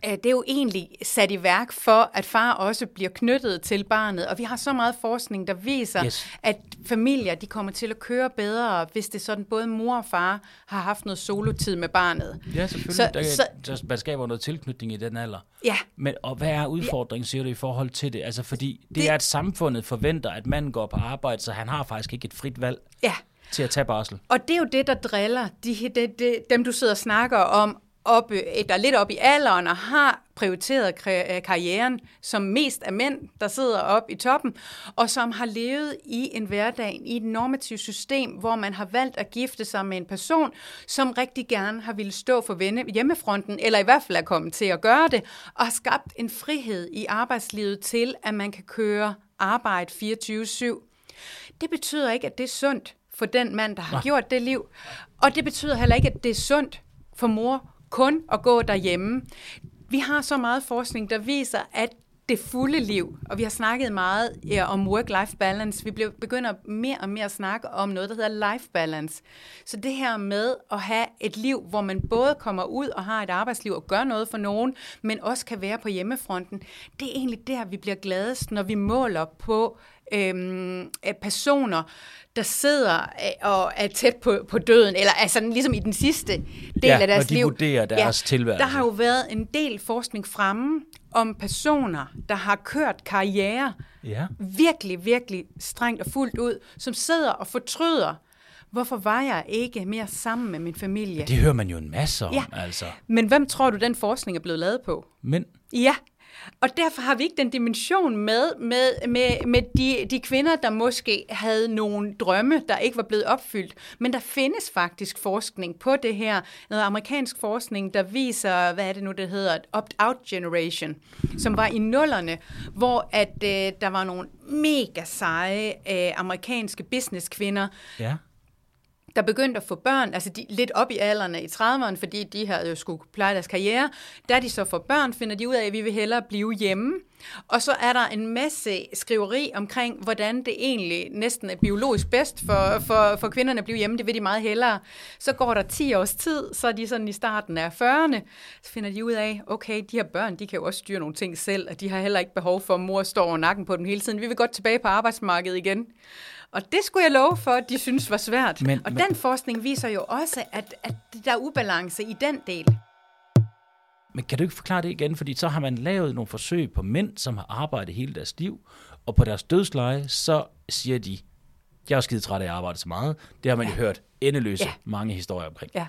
det er jo egentlig sat i værk for, at far også bliver knyttet til barnet. Og vi har så meget forskning, der viser, yes. at familier de kommer til at køre bedre, hvis det sådan både mor og far har haft noget solotid med barnet. Ja, selvfølgelig. Så, der, så, der, man skaber noget tilknytning i den alder. Ja. Men, og hvad er udfordringen, siger du, i forhold til det? Altså, fordi det, det er, at samfundet forventer, at manden går på arbejde, så han har faktisk ikke et frit valg. Ja, til at tage barsel. Og det er jo det, der driller de, de, de, dem, du sidder og snakker om, op, der er lidt op i alderen og har prioriteret øh, karrieren, som mest af mænd, der sidder op i toppen, og som har levet i en hverdag, i et normativt system, hvor man har valgt at gifte sig med en person, som rigtig gerne har ville stå for venne hjemmefronten, eller i hvert fald er kommet til at gøre det, og har skabt en frihed i arbejdslivet til, at man kan køre arbejde 24-7. Det betyder ikke, at det er sundt for den mand, der har Nej. gjort det liv, og det betyder heller ikke, at det er sundt for mor kun at gå derhjemme. Vi har så meget forskning, der viser, at det fulde liv, og vi har snakket meget ja, om work-life balance. Vi begynder mere og mere at snakke om noget, der hedder life balance. Så det her med at have et liv, hvor man både kommer ud og har et arbejdsliv og gør noget for nogen, men også kan være på hjemmefronten, det er egentlig der, vi bliver gladest, når vi måler på øhm, personer, der sidder øh, og er tæt på, på døden, eller altså ligesom i den sidste del ja, af deres de liv. vurderer deres ja, tilværelse. Der har jo været en del forskning fremme om personer, der har kørt karriere ja. virkelig, virkelig strengt og fuldt ud, som sidder og fortryder, hvorfor var jeg ikke mere sammen med min familie? Det hører man jo en masse om, ja. altså. Men hvem tror du, den forskning er blevet lavet på? Men. Ja, og derfor har vi ikke den dimension med, med, med, med de, de kvinder, der måske havde nogle drømme, der ikke var blevet opfyldt. Men der findes faktisk forskning på det her. Noget amerikansk forskning, der viser, hvad er det nu, det hedder, opt-out generation, som var i nullerne, hvor at øh, der var nogle mega seje øh, amerikanske businesskvinder, ja der begyndte at få børn, altså de, lidt op i alderne i 30'erne, fordi de havde jo skulle pleje deres karriere. Da de så får børn, finder de ud af, at vi vil hellere blive hjemme. Og så er der en masse skriveri omkring, hvordan det egentlig næsten er biologisk bedst for, for, for kvinderne at blive hjemme. Det vil de meget hellere. Så går der 10 års tid, så er de sådan i starten af 40'erne. Så finder de ud af, okay, de her børn, de kan jo også styre nogle ting selv, og de har heller ikke behov for, at mor står over nakken på dem hele tiden. Vi vil godt tilbage på arbejdsmarkedet igen. Og det skulle jeg love for, at de synes var svært. Men, og men, den forskning viser jo også, at, at der er ubalance i den del. Men kan du ikke forklare det igen? Fordi så har man lavet nogle forsøg på mænd, som har arbejdet hele deres liv, og på deres dødsleje, så siger de, jeg er skide træt af at arbejde så meget. Det har man ja. jo hørt endeløse ja. mange historier omkring. Ja.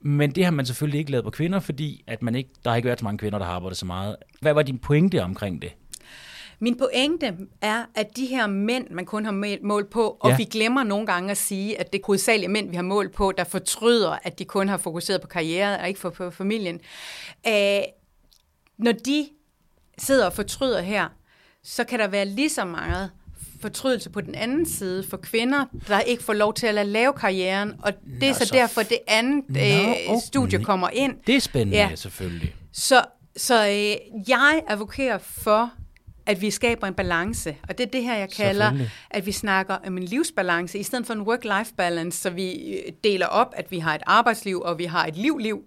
Men det har man selvfølgelig ikke lavet på kvinder, fordi at man ikke, der har ikke været så mange kvinder, der har arbejdet så meget. Hvad var din pointe omkring det? Min pointe er, at de her mænd, man kun har målt på, og ja. vi glemmer nogle gange at sige, at det er hovedsageligt mænd, vi har målt på, der fortryder, at de kun har fokuseret på karriere og ikke på, på familien. Æh, når de sidder og fortryder her, så kan der være lige så meget fortrydelse på den anden side for kvinder, der ikke får lov til at lave karrieren, og det er så, så derfor, det andet Nå, øh, studie kommer ind. Det er spændende, ja. selvfølgelig. Så, så øh, jeg advokerer for, at vi skaber en balance. Og det er det her, jeg kalder, at vi snakker om en livsbalance, i stedet for en work-life balance, så vi øh, deler op, at vi har et arbejdsliv, og vi har et liv-liv.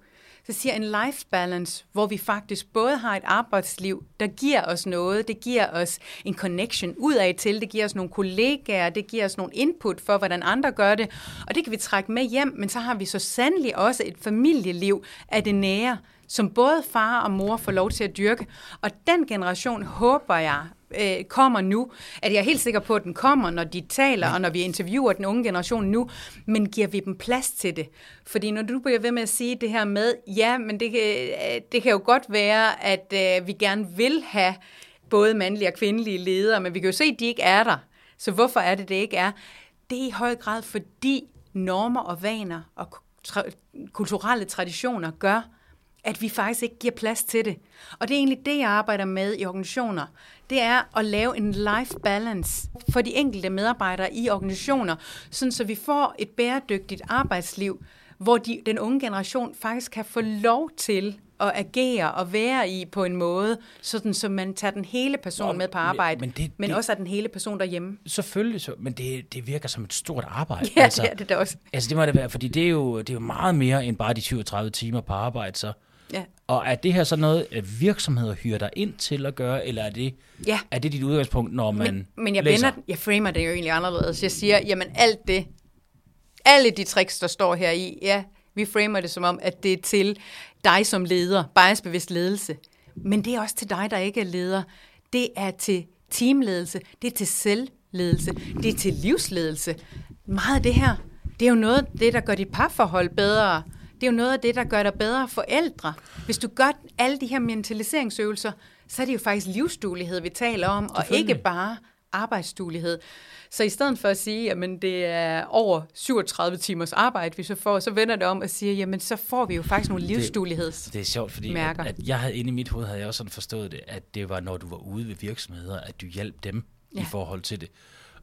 Så siger en life balance, hvor vi faktisk både har et arbejdsliv, der giver os noget, det giver os en connection ud af til, det giver os nogle kollegaer, det giver os nogle input for, hvordan andre gør det, og det kan vi trække med hjem, men så har vi så sandelig også et familieliv af det nære, som både far og mor får lov til at dyrke. Og den generation håber jeg øh, kommer nu. At jeg er helt sikker på, at den kommer, når de taler, og når vi interviewer den unge generation nu. Men giver vi dem plads til det? Fordi når du bliver ved med at sige det her med, ja, men det kan, det kan jo godt være, at øh, vi gerne vil have både mandlige og kvindelige ledere, men vi kan jo se, at de ikke er der. Så hvorfor er det, det ikke er? Det er i høj grad, fordi normer og vaner og tra- kulturelle traditioner gør, at vi faktisk ikke giver plads til det. Og det er egentlig det, jeg arbejder med i organisationer. Det er at lave en life balance for de enkelte medarbejdere i organisationer, sådan så vi får et bæredygtigt arbejdsliv, hvor de, den unge generation faktisk kan få lov til at agere og være i på en måde, sådan så man tager den hele person Nå, med på arbejde, men det, men det- også er den hele person derhjemme. Selvfølgelig, så, men det, det virker som et stort arbejde. *laughs* Ja, altså, det er det da også. Altså det må det være, fordi det er, jo, det er jo meget mere end bare de 37 timer på arbejde. Så. Ja. Og er det her så noget, at virksomheder hyrer dig ind til at gøre, eller er det, Ja. er det dit udgangspunkt, når man Men, men jeg, læser? vender, jeg framer det jo egentlig anderledes. Jeg siger, jamen alt det, alle de tricks, der står her i, ja, vi framer det som om, at det er til dig som leder, biasbevidst ledelse. Men det er også til dig, der ikke er leder. Det er til teamledelse, det er til selvledelse, det er til livsledelse. Meget af det her, det er jo noget af det, der gør dit parforhold bedre. Det er jo noget af det, der gør dig bedre forældre. Hvis du gør alle de her mentaliseringsøvelser, så er det jo faktisk livsduelighed, vi taler om, og ikke bare arbejdsduelighed. Så i stedet for at sige, at det er over 37 timers arbejde, vi så får, så vender det om og siger, jamen så får vi jo faktisk nogle livsdueligheds. Det er sjovt, fordi at, mærker. at jeg havde inde i mit hoved, havde jeg også sådan forstået det, at det var, når du var ude ved virksomheder, at du hjalp dem ja. i forhold til det.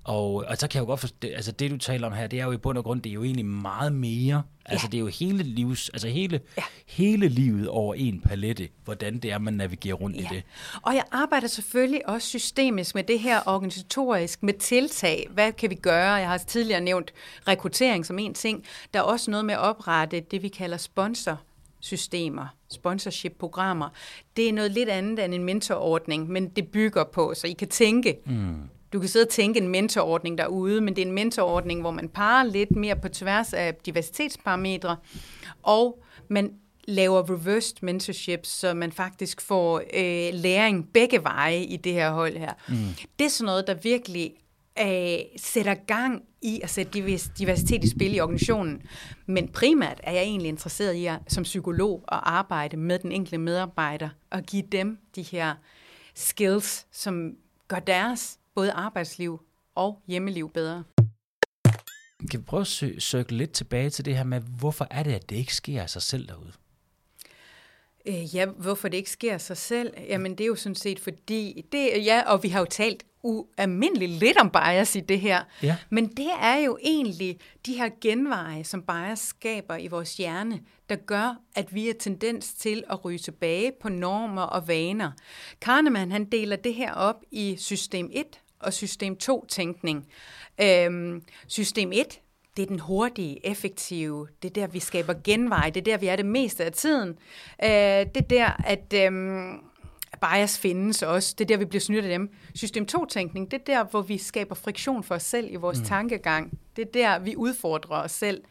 Og, og så kan jeg jo godt forstå, altså det du taler om her, det er jo i bund og grund, det er jo egentlig meget mere. Altså det er jo hele livs, altså hele, ja. hele livet over en palette, hvordan det er, man navigerer rundt ja. i det. Og jeg arbejder selvfølgelig også systemisk med det her organisatorisk, med tiltag. Hvad kan vi gøre? Jeg har tidligere nævnt rekruttering som en ting. Der er også noget med at oprette det, vi kalder sponsor systemer, sponsorship-programmer. Det er noget lidt andet end en mentorordning, men det bygger på, så I kan tænke. Mm. Du kan sidde og tænke en mentorordning derude, men det er en mentorordning, hvor man parer lidt mere på tværs af diversitetsparametre, og man laver reversed mentorship, så man faktisk får øh, læring begge veje i det her hold her. Mm. Det er sådan noget, der virkelig øh, sætter gang i at sætte divers- diversitet i spil i organisationen. Men primært er jeg egentlig interesseret i at, som psykolog at arbejde med den enkelte medarbejder og give dem de her skills, som gør deres både arbejdsliv og hjemmeliv bedre. Kan vi prøve at sø- circle lidt tilbage til det her med, hvorfor er det, at det ikke sker af sig selv derude? Øh, ja, hvorfor det ikke sker af sig selv? Jamen, det er jo sådan set fordi, det, ja, og vi har jo talt ualmindeligt lidt om bias i det her, Ja. men det er jo egentlig de her genveje, som bias skaber i vores hjerne, der gør, at vi har tendens til at ryge tilbage på normer og vaner. Kahneman, han deler det her op i system 1 og system 2-tænkning. Øhm, system 1, det er den hurtige, effektive, det er der, vi skaber genvej, det er der, vi er det meste af tiden. Øh, det er der, at øhm, bias findes også, det er der, vi bliver snydt af dem. System 2-tænkning, det er der, hvor vi skaber friktion for os selv i vores mm. tankegang. Det er der, vi udfordrer os selv.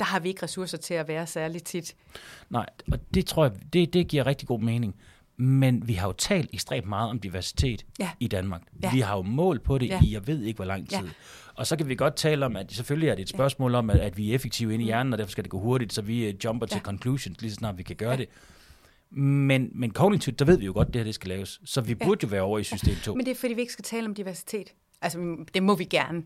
Der har vi ikke ressourcer til at være særlig tit. Nej, og det tror jeg, det, det giver rigtig god mening. Men vi har jo talt ekstremt meget om diversitet Ja. i Danmark. Ja. Vi har jo mål på det Ja. i, jeg ved ikke, hvor lang tid. Ja. Og så kan vi godt tale om, at selvfølgelig er det et spørgsmål om, at, at vi er effektive inde i hjernen, og derfor skal det gå hurtigt, så vi uh, jumper ja. til Ja. conclusions lige så snart vi kan gøre ja. det. Men, men kognitivt, der ved vi jo godt, at det her det skal laves. Så vi burde jo være over i system 2. Men det er, fordi vi ikke skal tale om diversitet. Altså, det må vi gerne.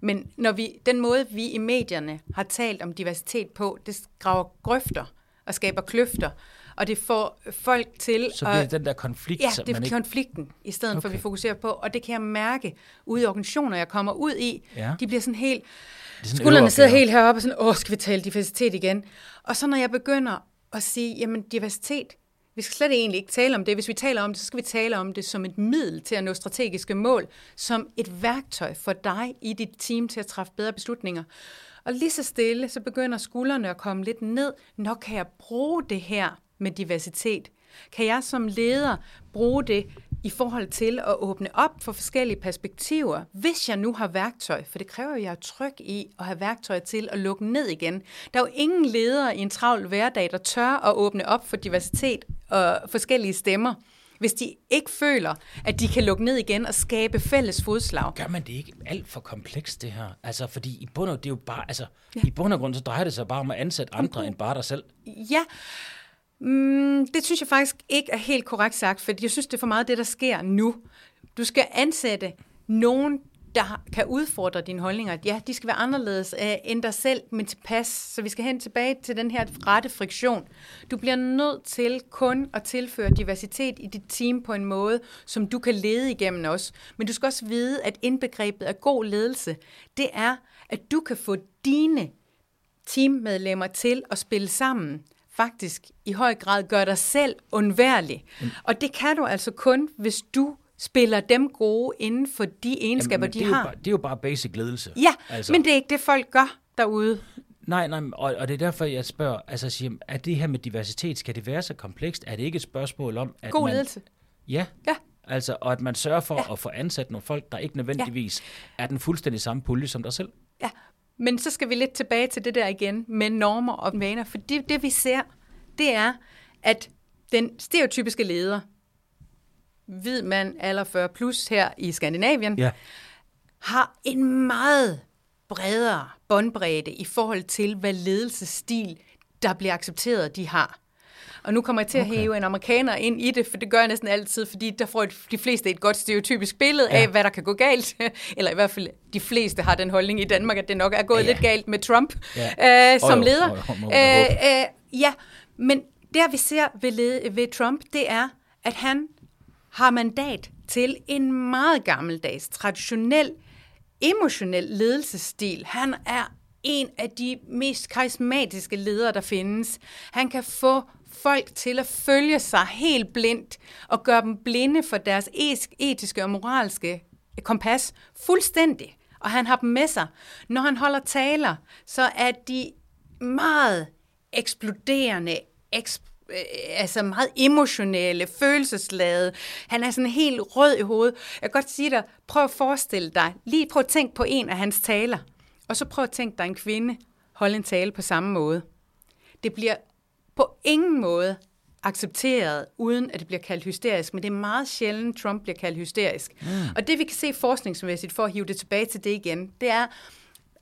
Men når vi, den måde, vi i medierne har talt om diversitet på, det graver grøfter og skaber kløfter, og det får folk til Så at... det den der konflikt, Ja, det er ikke... konflikten, i stedet okay. for, at vi fokuserer på. Og det kan jeg mærke ude i organisationer, jeg kommer ud i. Ja. De bliver sådan helt... Sådan Skuldrene sidder helt heroppe og sådan, åh, skal vi tale diversitet igen? Og så når jeg begynder at sige, jamen diversitet, vi skal slet egentlig ikke tale om det. Hvis vi taler om det, så skal vi tale om det som et middel til at nå strategiske mål, som et værktøj for dig i dit team til at træffe bedre beslutninger. Og lige så stille, så begynder skuldrene at komme lidt ned. Nå, kan jeg bruge det her med diversitet? Kan jeg som leder bruge det i forhold til at åbne op for forskellige perspektiver, hvis jeg nu har værktøj, for det kræver jo, at jeg er tryg i at have værktøj til at lukke ned igen. Der er jo ingen ledere i en travl hverdag, der tør at åbne op for diversitet og forskellige stemmer, hvis de ikke føler, at de kan lukke ned igen og skabe fælles fodslag. Gør man det ikke alt for komplekst, det her? Altså, fordi i bund og, det er jo bare, altså, ja. i bund og grund, så drejer det sig bare om at ansætte andre end bare dig selv. Ja, mm, det synes jeg faktisk ikke er helt korrekt sagt, for jeg synes, det er for meget det, der sker nu. Du skal ansætte nogen, der kan udfordre dine holdninger. Ja, de skal være anderledes uh, end dig selv, men tilpas. Så vi skal hen tilbage til den her rette friktion. Du bliver nødt til kun at tilføre diversitet i dit team på en måde, som du kan lede igennem også. Men du skal også vide, at indbegrebet af god ledelse, det er, at du kan få dine teammedlemmer til at spille sammen faktisk i høj grad gør dig selv undværlig. Mm. Og det kan du altså kun, hvis du spiller dem gode inden for de egenskaber, Jamen, de har. Bare, det er jo bare basic ledelse. Ja, Altså. men det er ikke det, folk gør derude. Nej, nej, og, og det er derfor, jeg spørger, altså siger, er det her med diversitet, skal det være så komplekst? Er det ikke et spørgsmål om, at God man... ledelse. Ja, Ja. altså, og at man sørger for ja. at få ansat nogle folk, der ikke nødvendigvis ja. er den fuldstændig samme pulje som dig selv? Ja, men så skal vi lidt tilbage til det der igen med normer og vaner, for det, det vi ser, det er, at den stereotypiske leder, hvid mand, alder 40 plus her i Skandinavien, Ja. har en meget bredere båndbredde i forhold til, hvad ledelsesstil, der bliver accepteret, de har. Og nu kommer jeg til at Okay. hæve en amerikaner ind i det, for det gør jeg næsten altid, fordi der får de fleste et godt stereotypisk billede Ja. af, hvad der kan gå galt. *laughs* Eller i hvert fald, de fleste har den holdning i Danmark, at det nok er gået Ja. lidt galt med Trump Ja. *laughs* øh, som leder. Øh, øh, ja, men der vi ser ved, led- ved Trump, det er, at han har mandat til en meget gammeldags, traditionel, emotionel ledelsesstil. Han er en af de mest karismatiske ledere, der findes. Han kan få folk til at følge sig helt blindt og gøre dem blinde for deres etiske og moralske kompas fuldstændig. Og han har dem med sig. Når han holder taler, så er de meget eksploderende, eksp- øh, altså meget emotionelle, følelsesladede. Han er sådan helt rød i hovedet. Jeg kan godt sige dig, prøv at forestille dig, lige prøv at tænke på en af hans taler, og så prøv at tænke dig en kvinde holde en tale på samme måde. Det bliver på ingen måde accepteret, uden at det bliver kaldt hysterisk, men det er meget sjældent, Trump bliver kaldt hysterisk. Mm. Og det vi kan se forskningsmæssigt, for at hive det tilbage til det igen, det er,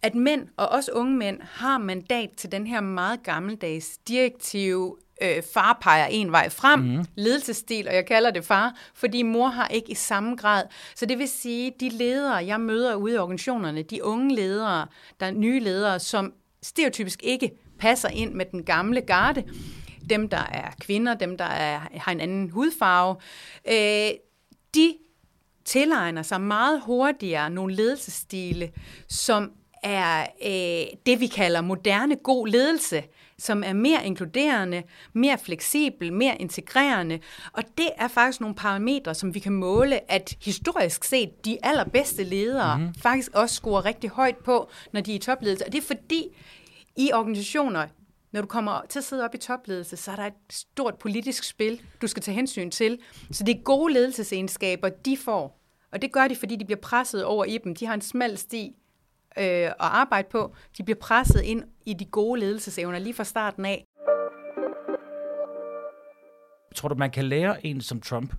at mænd, og også unge mænd, har mandat til den her meget gammeldags direktive øh, far peger en vej frem, mm. ledelsesstil, og jeg kalder det far, fordi mor har ikke i samme grad. Så det vil sige, de ledere, jeg møder ude i organisationerne, de unge ledere, der er nye ledere, som stereotypisk ikke passer ind med den gamle garde, dem der er kvinder, dem der er, har en anden hudfarve, øh, de tilegner sig meget hurtigere nogle ledelsesstile, som er øh, det, vi kalder moderne god ledelse, som er mere inkluderende, mere fleksibel, mere integrerende. Og det er faktisk nogle parametre, som vi kan måle, at historisk set de allerbedste ledere mm. faktisk også scorer rigtig højt på, når de er i topledelse. Og det er fordi, i organisationer, når du kommer til at sidde op i topledelse, så er der et stort politisk spil, du skal tage hensyn til. Så det er gode ledelsesegenskaber, de får. Og det gør de, fordi de bliver presset over i dem. De har en smal sti øh, at arbejde på. De bliver presset ind i de gode ledelsesevner lige fra starten af. Tror du, man kan lære en som Trump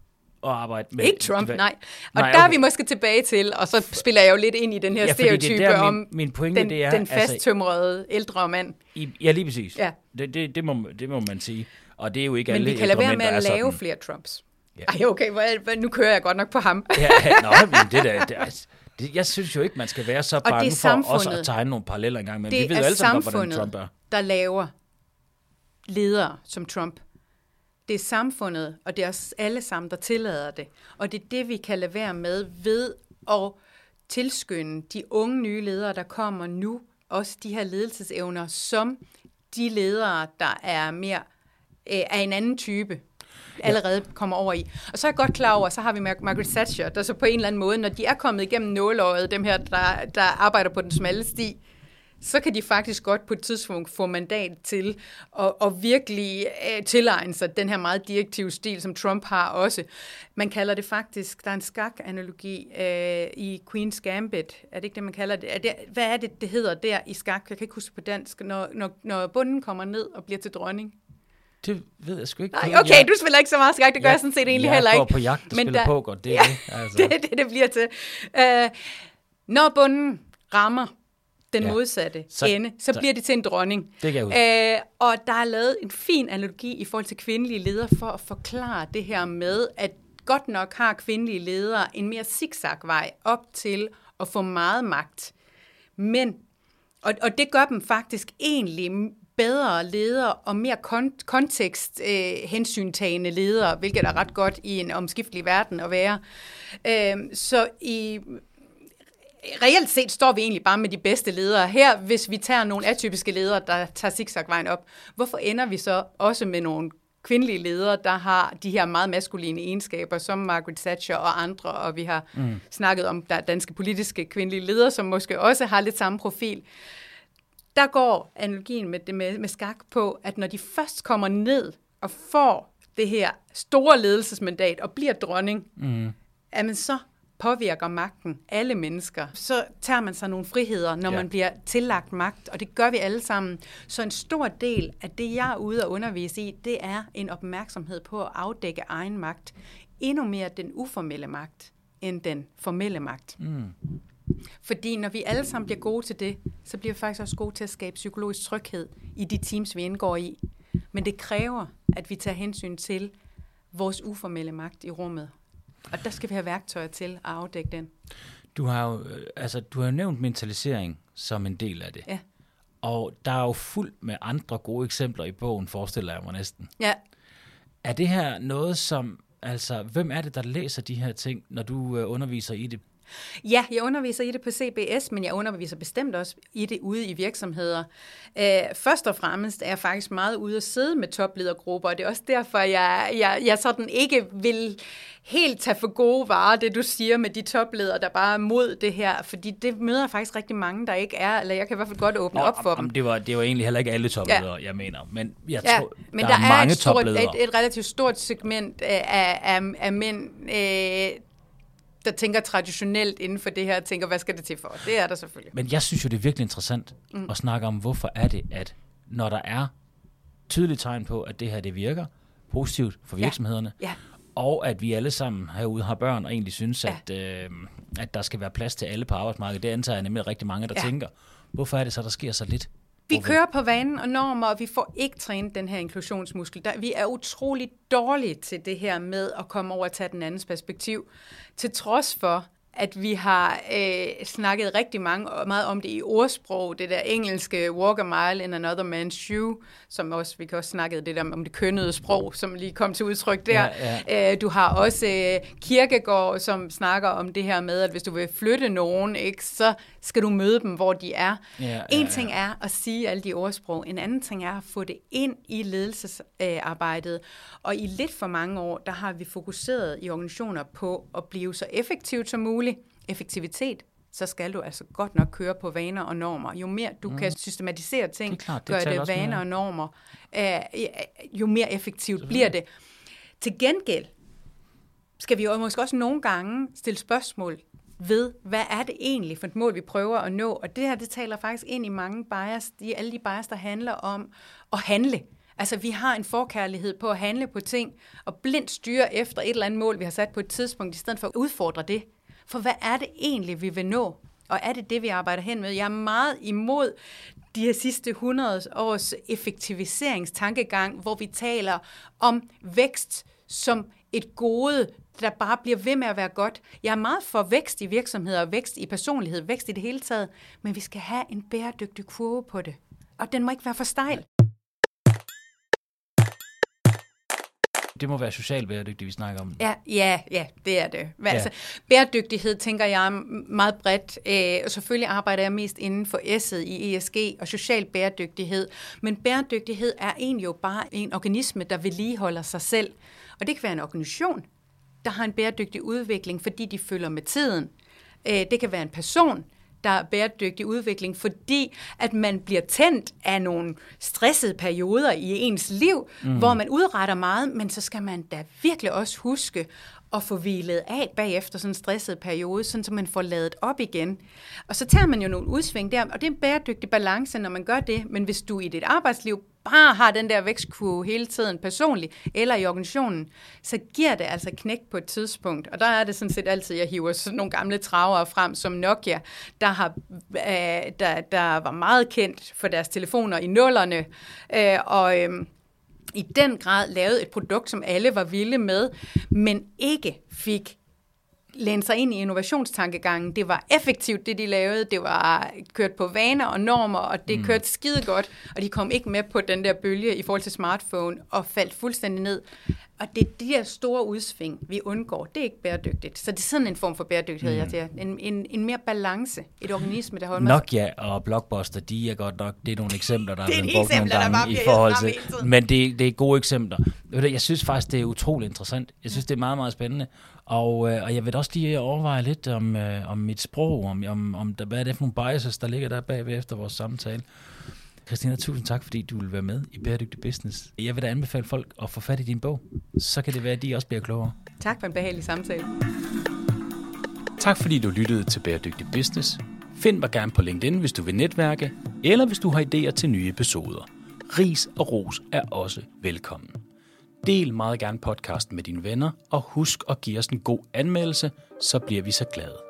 at arbejde med... Ikke Trump, nej. Og Nej, der er okay. vi måske tilbage til, og så spiller jeg jo lidt ind i den her Ja, fordi det er stereotype der, min- om min pointe, den, det er, den altså- fasttømrede ældre mand. I, ja, lige præcis. Ja. Det, det, det, må, det må man sige. Og det er jo ikke Men alle vi kan lade være med at lave sådan. flere Trumps. Ja. Ej, okay, hvor, nu kører jeg godt nok på ham. Ja, nå, men det der, det, er- det, jeg synes jo ikke, man skal være så bange for også at tegne nogle paralleller engang, men det vi ved alle sammen godt, hvordan Trump er. der laver ledere som Trump. Det er samfundet, og det er os alle sammen, der tillader det. Og det er det, vi kan lade være med ved at tilskynde de unge nye ledere, der kommer nu, også de her ledelsesevner, som de ledere, der er mere øh, af en anden type, allerede kommer over i. Og så er jeg godt klar over, så har vi Mar- Margaret Thatcher, der så på en eller anden måde, når de er kommet igennem nåløjet, dem her, der, der arbejder på den smalle sti, så kan de faktisk godt på et tidspunkt få mandat til at, at virkelig uh, tilegne sig den her meget direktive stil, som Trump har også. Man kalder det faktisk, der er en skak-analogi øh, i Queen's Gambit. Er det ikke det, man kalder det? Er det? Hvad er det, det hedder der i skak? Jeg kan ikke huske på dansk. Når, når, når bunden kommer ned og bliver til dronning. Det ved jeg sgu ikke. Nej, Jeg- okay, du spiller ikke så meget skak, det gør jeg, jeg sådan set egentlig jeg heller ikke. går på jagt og spiller poker, det er det, *laughs* altså. det, det, det bliver til. Uh, når bunden rammer den Ja. ja. modsatte Så- ende, så, så- bliver det til en dronning. Det kan jeg. Øh, og der er lavet en fin analogi i forhold til kvindelige ledere for at forklare det her med, at godt nok har kvindelige ledere en mere zigzag-vej op til at få meget magt. Men, og, og det gør dem faktisk egentlig bedre ledere og mere kon- kontekst øh, ledere, hvilket er ret godt i en omskiftelig verden at være. Øh, så i reelt set står vi egentlig bare med de bedste ledere. Her, hvis vi tager nogle atypiske ledere, der tager zigzagvejen op, hvorfor ender vi så også med nogle kvindelige ledere, der har de her meget maskuline egenskaber, som Margaret Thatcher og andre, og vi har mm. snakket om der danske politiske kvindelige ledere, som måske også har lidt samme profil. Der går analogien med, det med, med skak på, at når de først kommer ned og får det her store ledelsesmandat og bliver dronning, mm. jamen så påvirker magten alle mennesker. Så tager man sig nogle friheder, når ja. man bliver tillagt magt, og det gør vi alle sammen. Så en stor del af det, jeg er ude og undervise i, det er en opmærksomhed på at afdække egen magt. Endnu mere den uformelle magt, end den formelle magt. Mm. Fordi når vi alle sammen bliver gode til det, så bliver vi faktisk også gode til at skabe psykologisk tryghed i de teams, vi indgår i. Men det kræver, at vi tager hensyn til vores uformelle magt i rummet. Og der skal vi have værktøjer til at afdække den. Du har jo, øh, altså, du har nævnt mentalisering som en del af det. Ja. Og der er jo fuldt med andre gode eksempler i bogen, forestiller jeg mig næsten. Ja. Er det her noget, som, altså, hvem er det, der læser de her ting, når du øh, underviser i det Ja, jeg underviser i det på CBS, men jeg underviser bestemt også i det ude i virksomheder. Øh, først og fremmest er jeg faktisk meget ude at sidde med topledergrupper, og det er også derfor, jeg, jeg, jeg sådan ikke vil helt tage for gode varer, det du siger med de topledere, der bare er mod det her, fordi det møder faktisk rigtig mange, der ikke er, eller jeg kan i hvert fald godt åbne Nå, op for dem. Det var, det var egentlig heller ikke alle topledere, ja. jeg mener, men jeg ja, tror, men der, der er, er mange et, stort, et, et relativt stort segment af, af, af mænd, øh, der tænker traditionelt inden for det her, tænker, hvad skal det til for? Det er der selvfølgelig. Men jeg synes jo, det er virkelig interessant mm. at snakke om, hvorfor er det, at når der er tydelige tegn på, at det her det virker positivt for virksomhederne, ja. Ja. og at vi alle sammen herude har børn og egentlig synes, ja. at, øh, at der skal være plads til alle på arbejdsmarkedet, det antager jeg nemlig rigtig mange, der ja. tænker. Hvorfor er det så, der sker så lidt? Vi kører på vanen og normer, og vi får ikke trænet den her inklusionsmuskel. Der, vi er utrolig dårlige til det her med at komme over og tage den andens perspektiv. Til trods for, at vi har øh, snakket rigtig mange, meget om det i ordsprog, det der engelske walk a mile in another man's shoe, som også, vi kan også snakke det der om det kønnede sprog, som lige kom til udtryk der. Ja, ja. Øh, du har også øh, Kirkegård, som snakker om det her med, at hvis du vil flytte nogen, ikke, så skal du møde dem, hvor de er. Ja, ja, en ja. ting er at sige alle de ordsprog, en anden ting er at få det ind i ledelsesarbejdet. Og i lidt for mange år, der har vi fokuseret i organisationer på at blive så effektivt som muligt. Effektivitet, så skal du altså godt nok køre på vaner og normer. Jo mere du mm. kan systematisere ting, det klart, det gøre det vaner mere. og normer, øh, jo mere effektivt bliver det. Til gengæld skal vi jo måske også nogle gange stille spørgsmål ved, hvad er det egentlig for et mål, vi prøver at nå. Og det her, det taler faktisk ind i mange bias, de, alle de bias, der handler om at handle. Altså, vi har en forkærlighed på at handle på ting, og blindt styre efter et eller andet mål, vi har sat på et tidspunkt, i stedet for at udfordre det. For hvad er det egentlig, vi vil nå? Og er det det, vi arbejder hen med? Jeg er meget imod de her sidste 100 års effektiviseringstankegang, hvor vi taler om vækst som et gode, der bare bliver ved med at være godt. Jeg er meget for vækst i virksomheder, vækst i personlighed, vækst i det hele taget, men vi skal have en bæredygtig kurve på det. Og den må ikke være for stejl. Det må være socialt bæredygtigt, vi snakker om. Ja, ja, ja det er det. Ja. Altså, bæredygtighed tænker jeg meget bredt. Øh, selvfølgelig arbejder jeg mest inden for S'et i ESG og social bæredygtighed. Men bæredygtighed er egentlig jo bare en organisme, der vedligeholder sig selv. Og det kan være en organisation, der har en bæredygtig udvikling, fordi de følger med tiden. Øh, det kan være en person, der er bæredygtig udvikling, fordi at man bliver tændt af nogle stressede perioder i ens liv, mm. hvor man udretter meget, men så skal man da virkelig også huske at få hvilet af bagefter sådan en stresset periode, sådan så man får lavet op igen. Og så tager man jo nogle udsving der, og det er en bæredygtig balance, når man gør det, men hvis du i dit arbejdsliv bare har den der vækstkurve hele tiden personligt, eller i organisationen, så giver det altså knæk på et tidspunkt. Og der er det sådan set altid, jeg hiver sådan nogle gamle travere frem, som Nokia, der, har, øh, der, der var meget kendt for deres telefoner i nullerne, øh, og øh, i den grad lavede et produkt, som alle var vilde med, men ikke fik læne sig ind i innovationstankegangen. Det var effektivt, det de lavede. Det var kørt på vaner og normer, og det mm. kørte skide godt. Og de kom ikke med på den der bølge i forhold til smartphone, og faldt fuldstændig ned. Og det er de her store udsving, vi undgår. Det er ikke bæredygtigt. Så det er sådan en form for bæredygtighed, mm. jeg siger. En, en, en mere balance. Et organisme, der holder Nokia og Blockbuster, de er godt nok, det er nogle eksempler, der er blevet brugt nogle gange i forhold til. Men det, det er gode eksempler. Ved du, Jeg synes faktisk, det er utrolig interessant. Jeg synes, det er meget, meget spændende. Og, øh, og jeg vil også lige overveje lidt om, øh, om mit sprog, om, om, om der, hvad er det for nogle biases, der ligger der bagved efter vores samtale. Christina, tusind tak, fordi du vil være med i Bæredygtig Business. Jeg vil da anbefale folk at få fat i din bog. Så kan det være, at de også bliver klogere. Tak for en behagelig samtale. Tak fordi du lyttede til Bæredygtig Business. Find mig gerne på LinkedIn, hvis du vil netværke, eller hvis du har idéer til nye episoder. Ris og ros er også velkommen. Del meget gerne podcasten med dine venner, og husk at give os en god anmeldelse, så bliver vi så glade.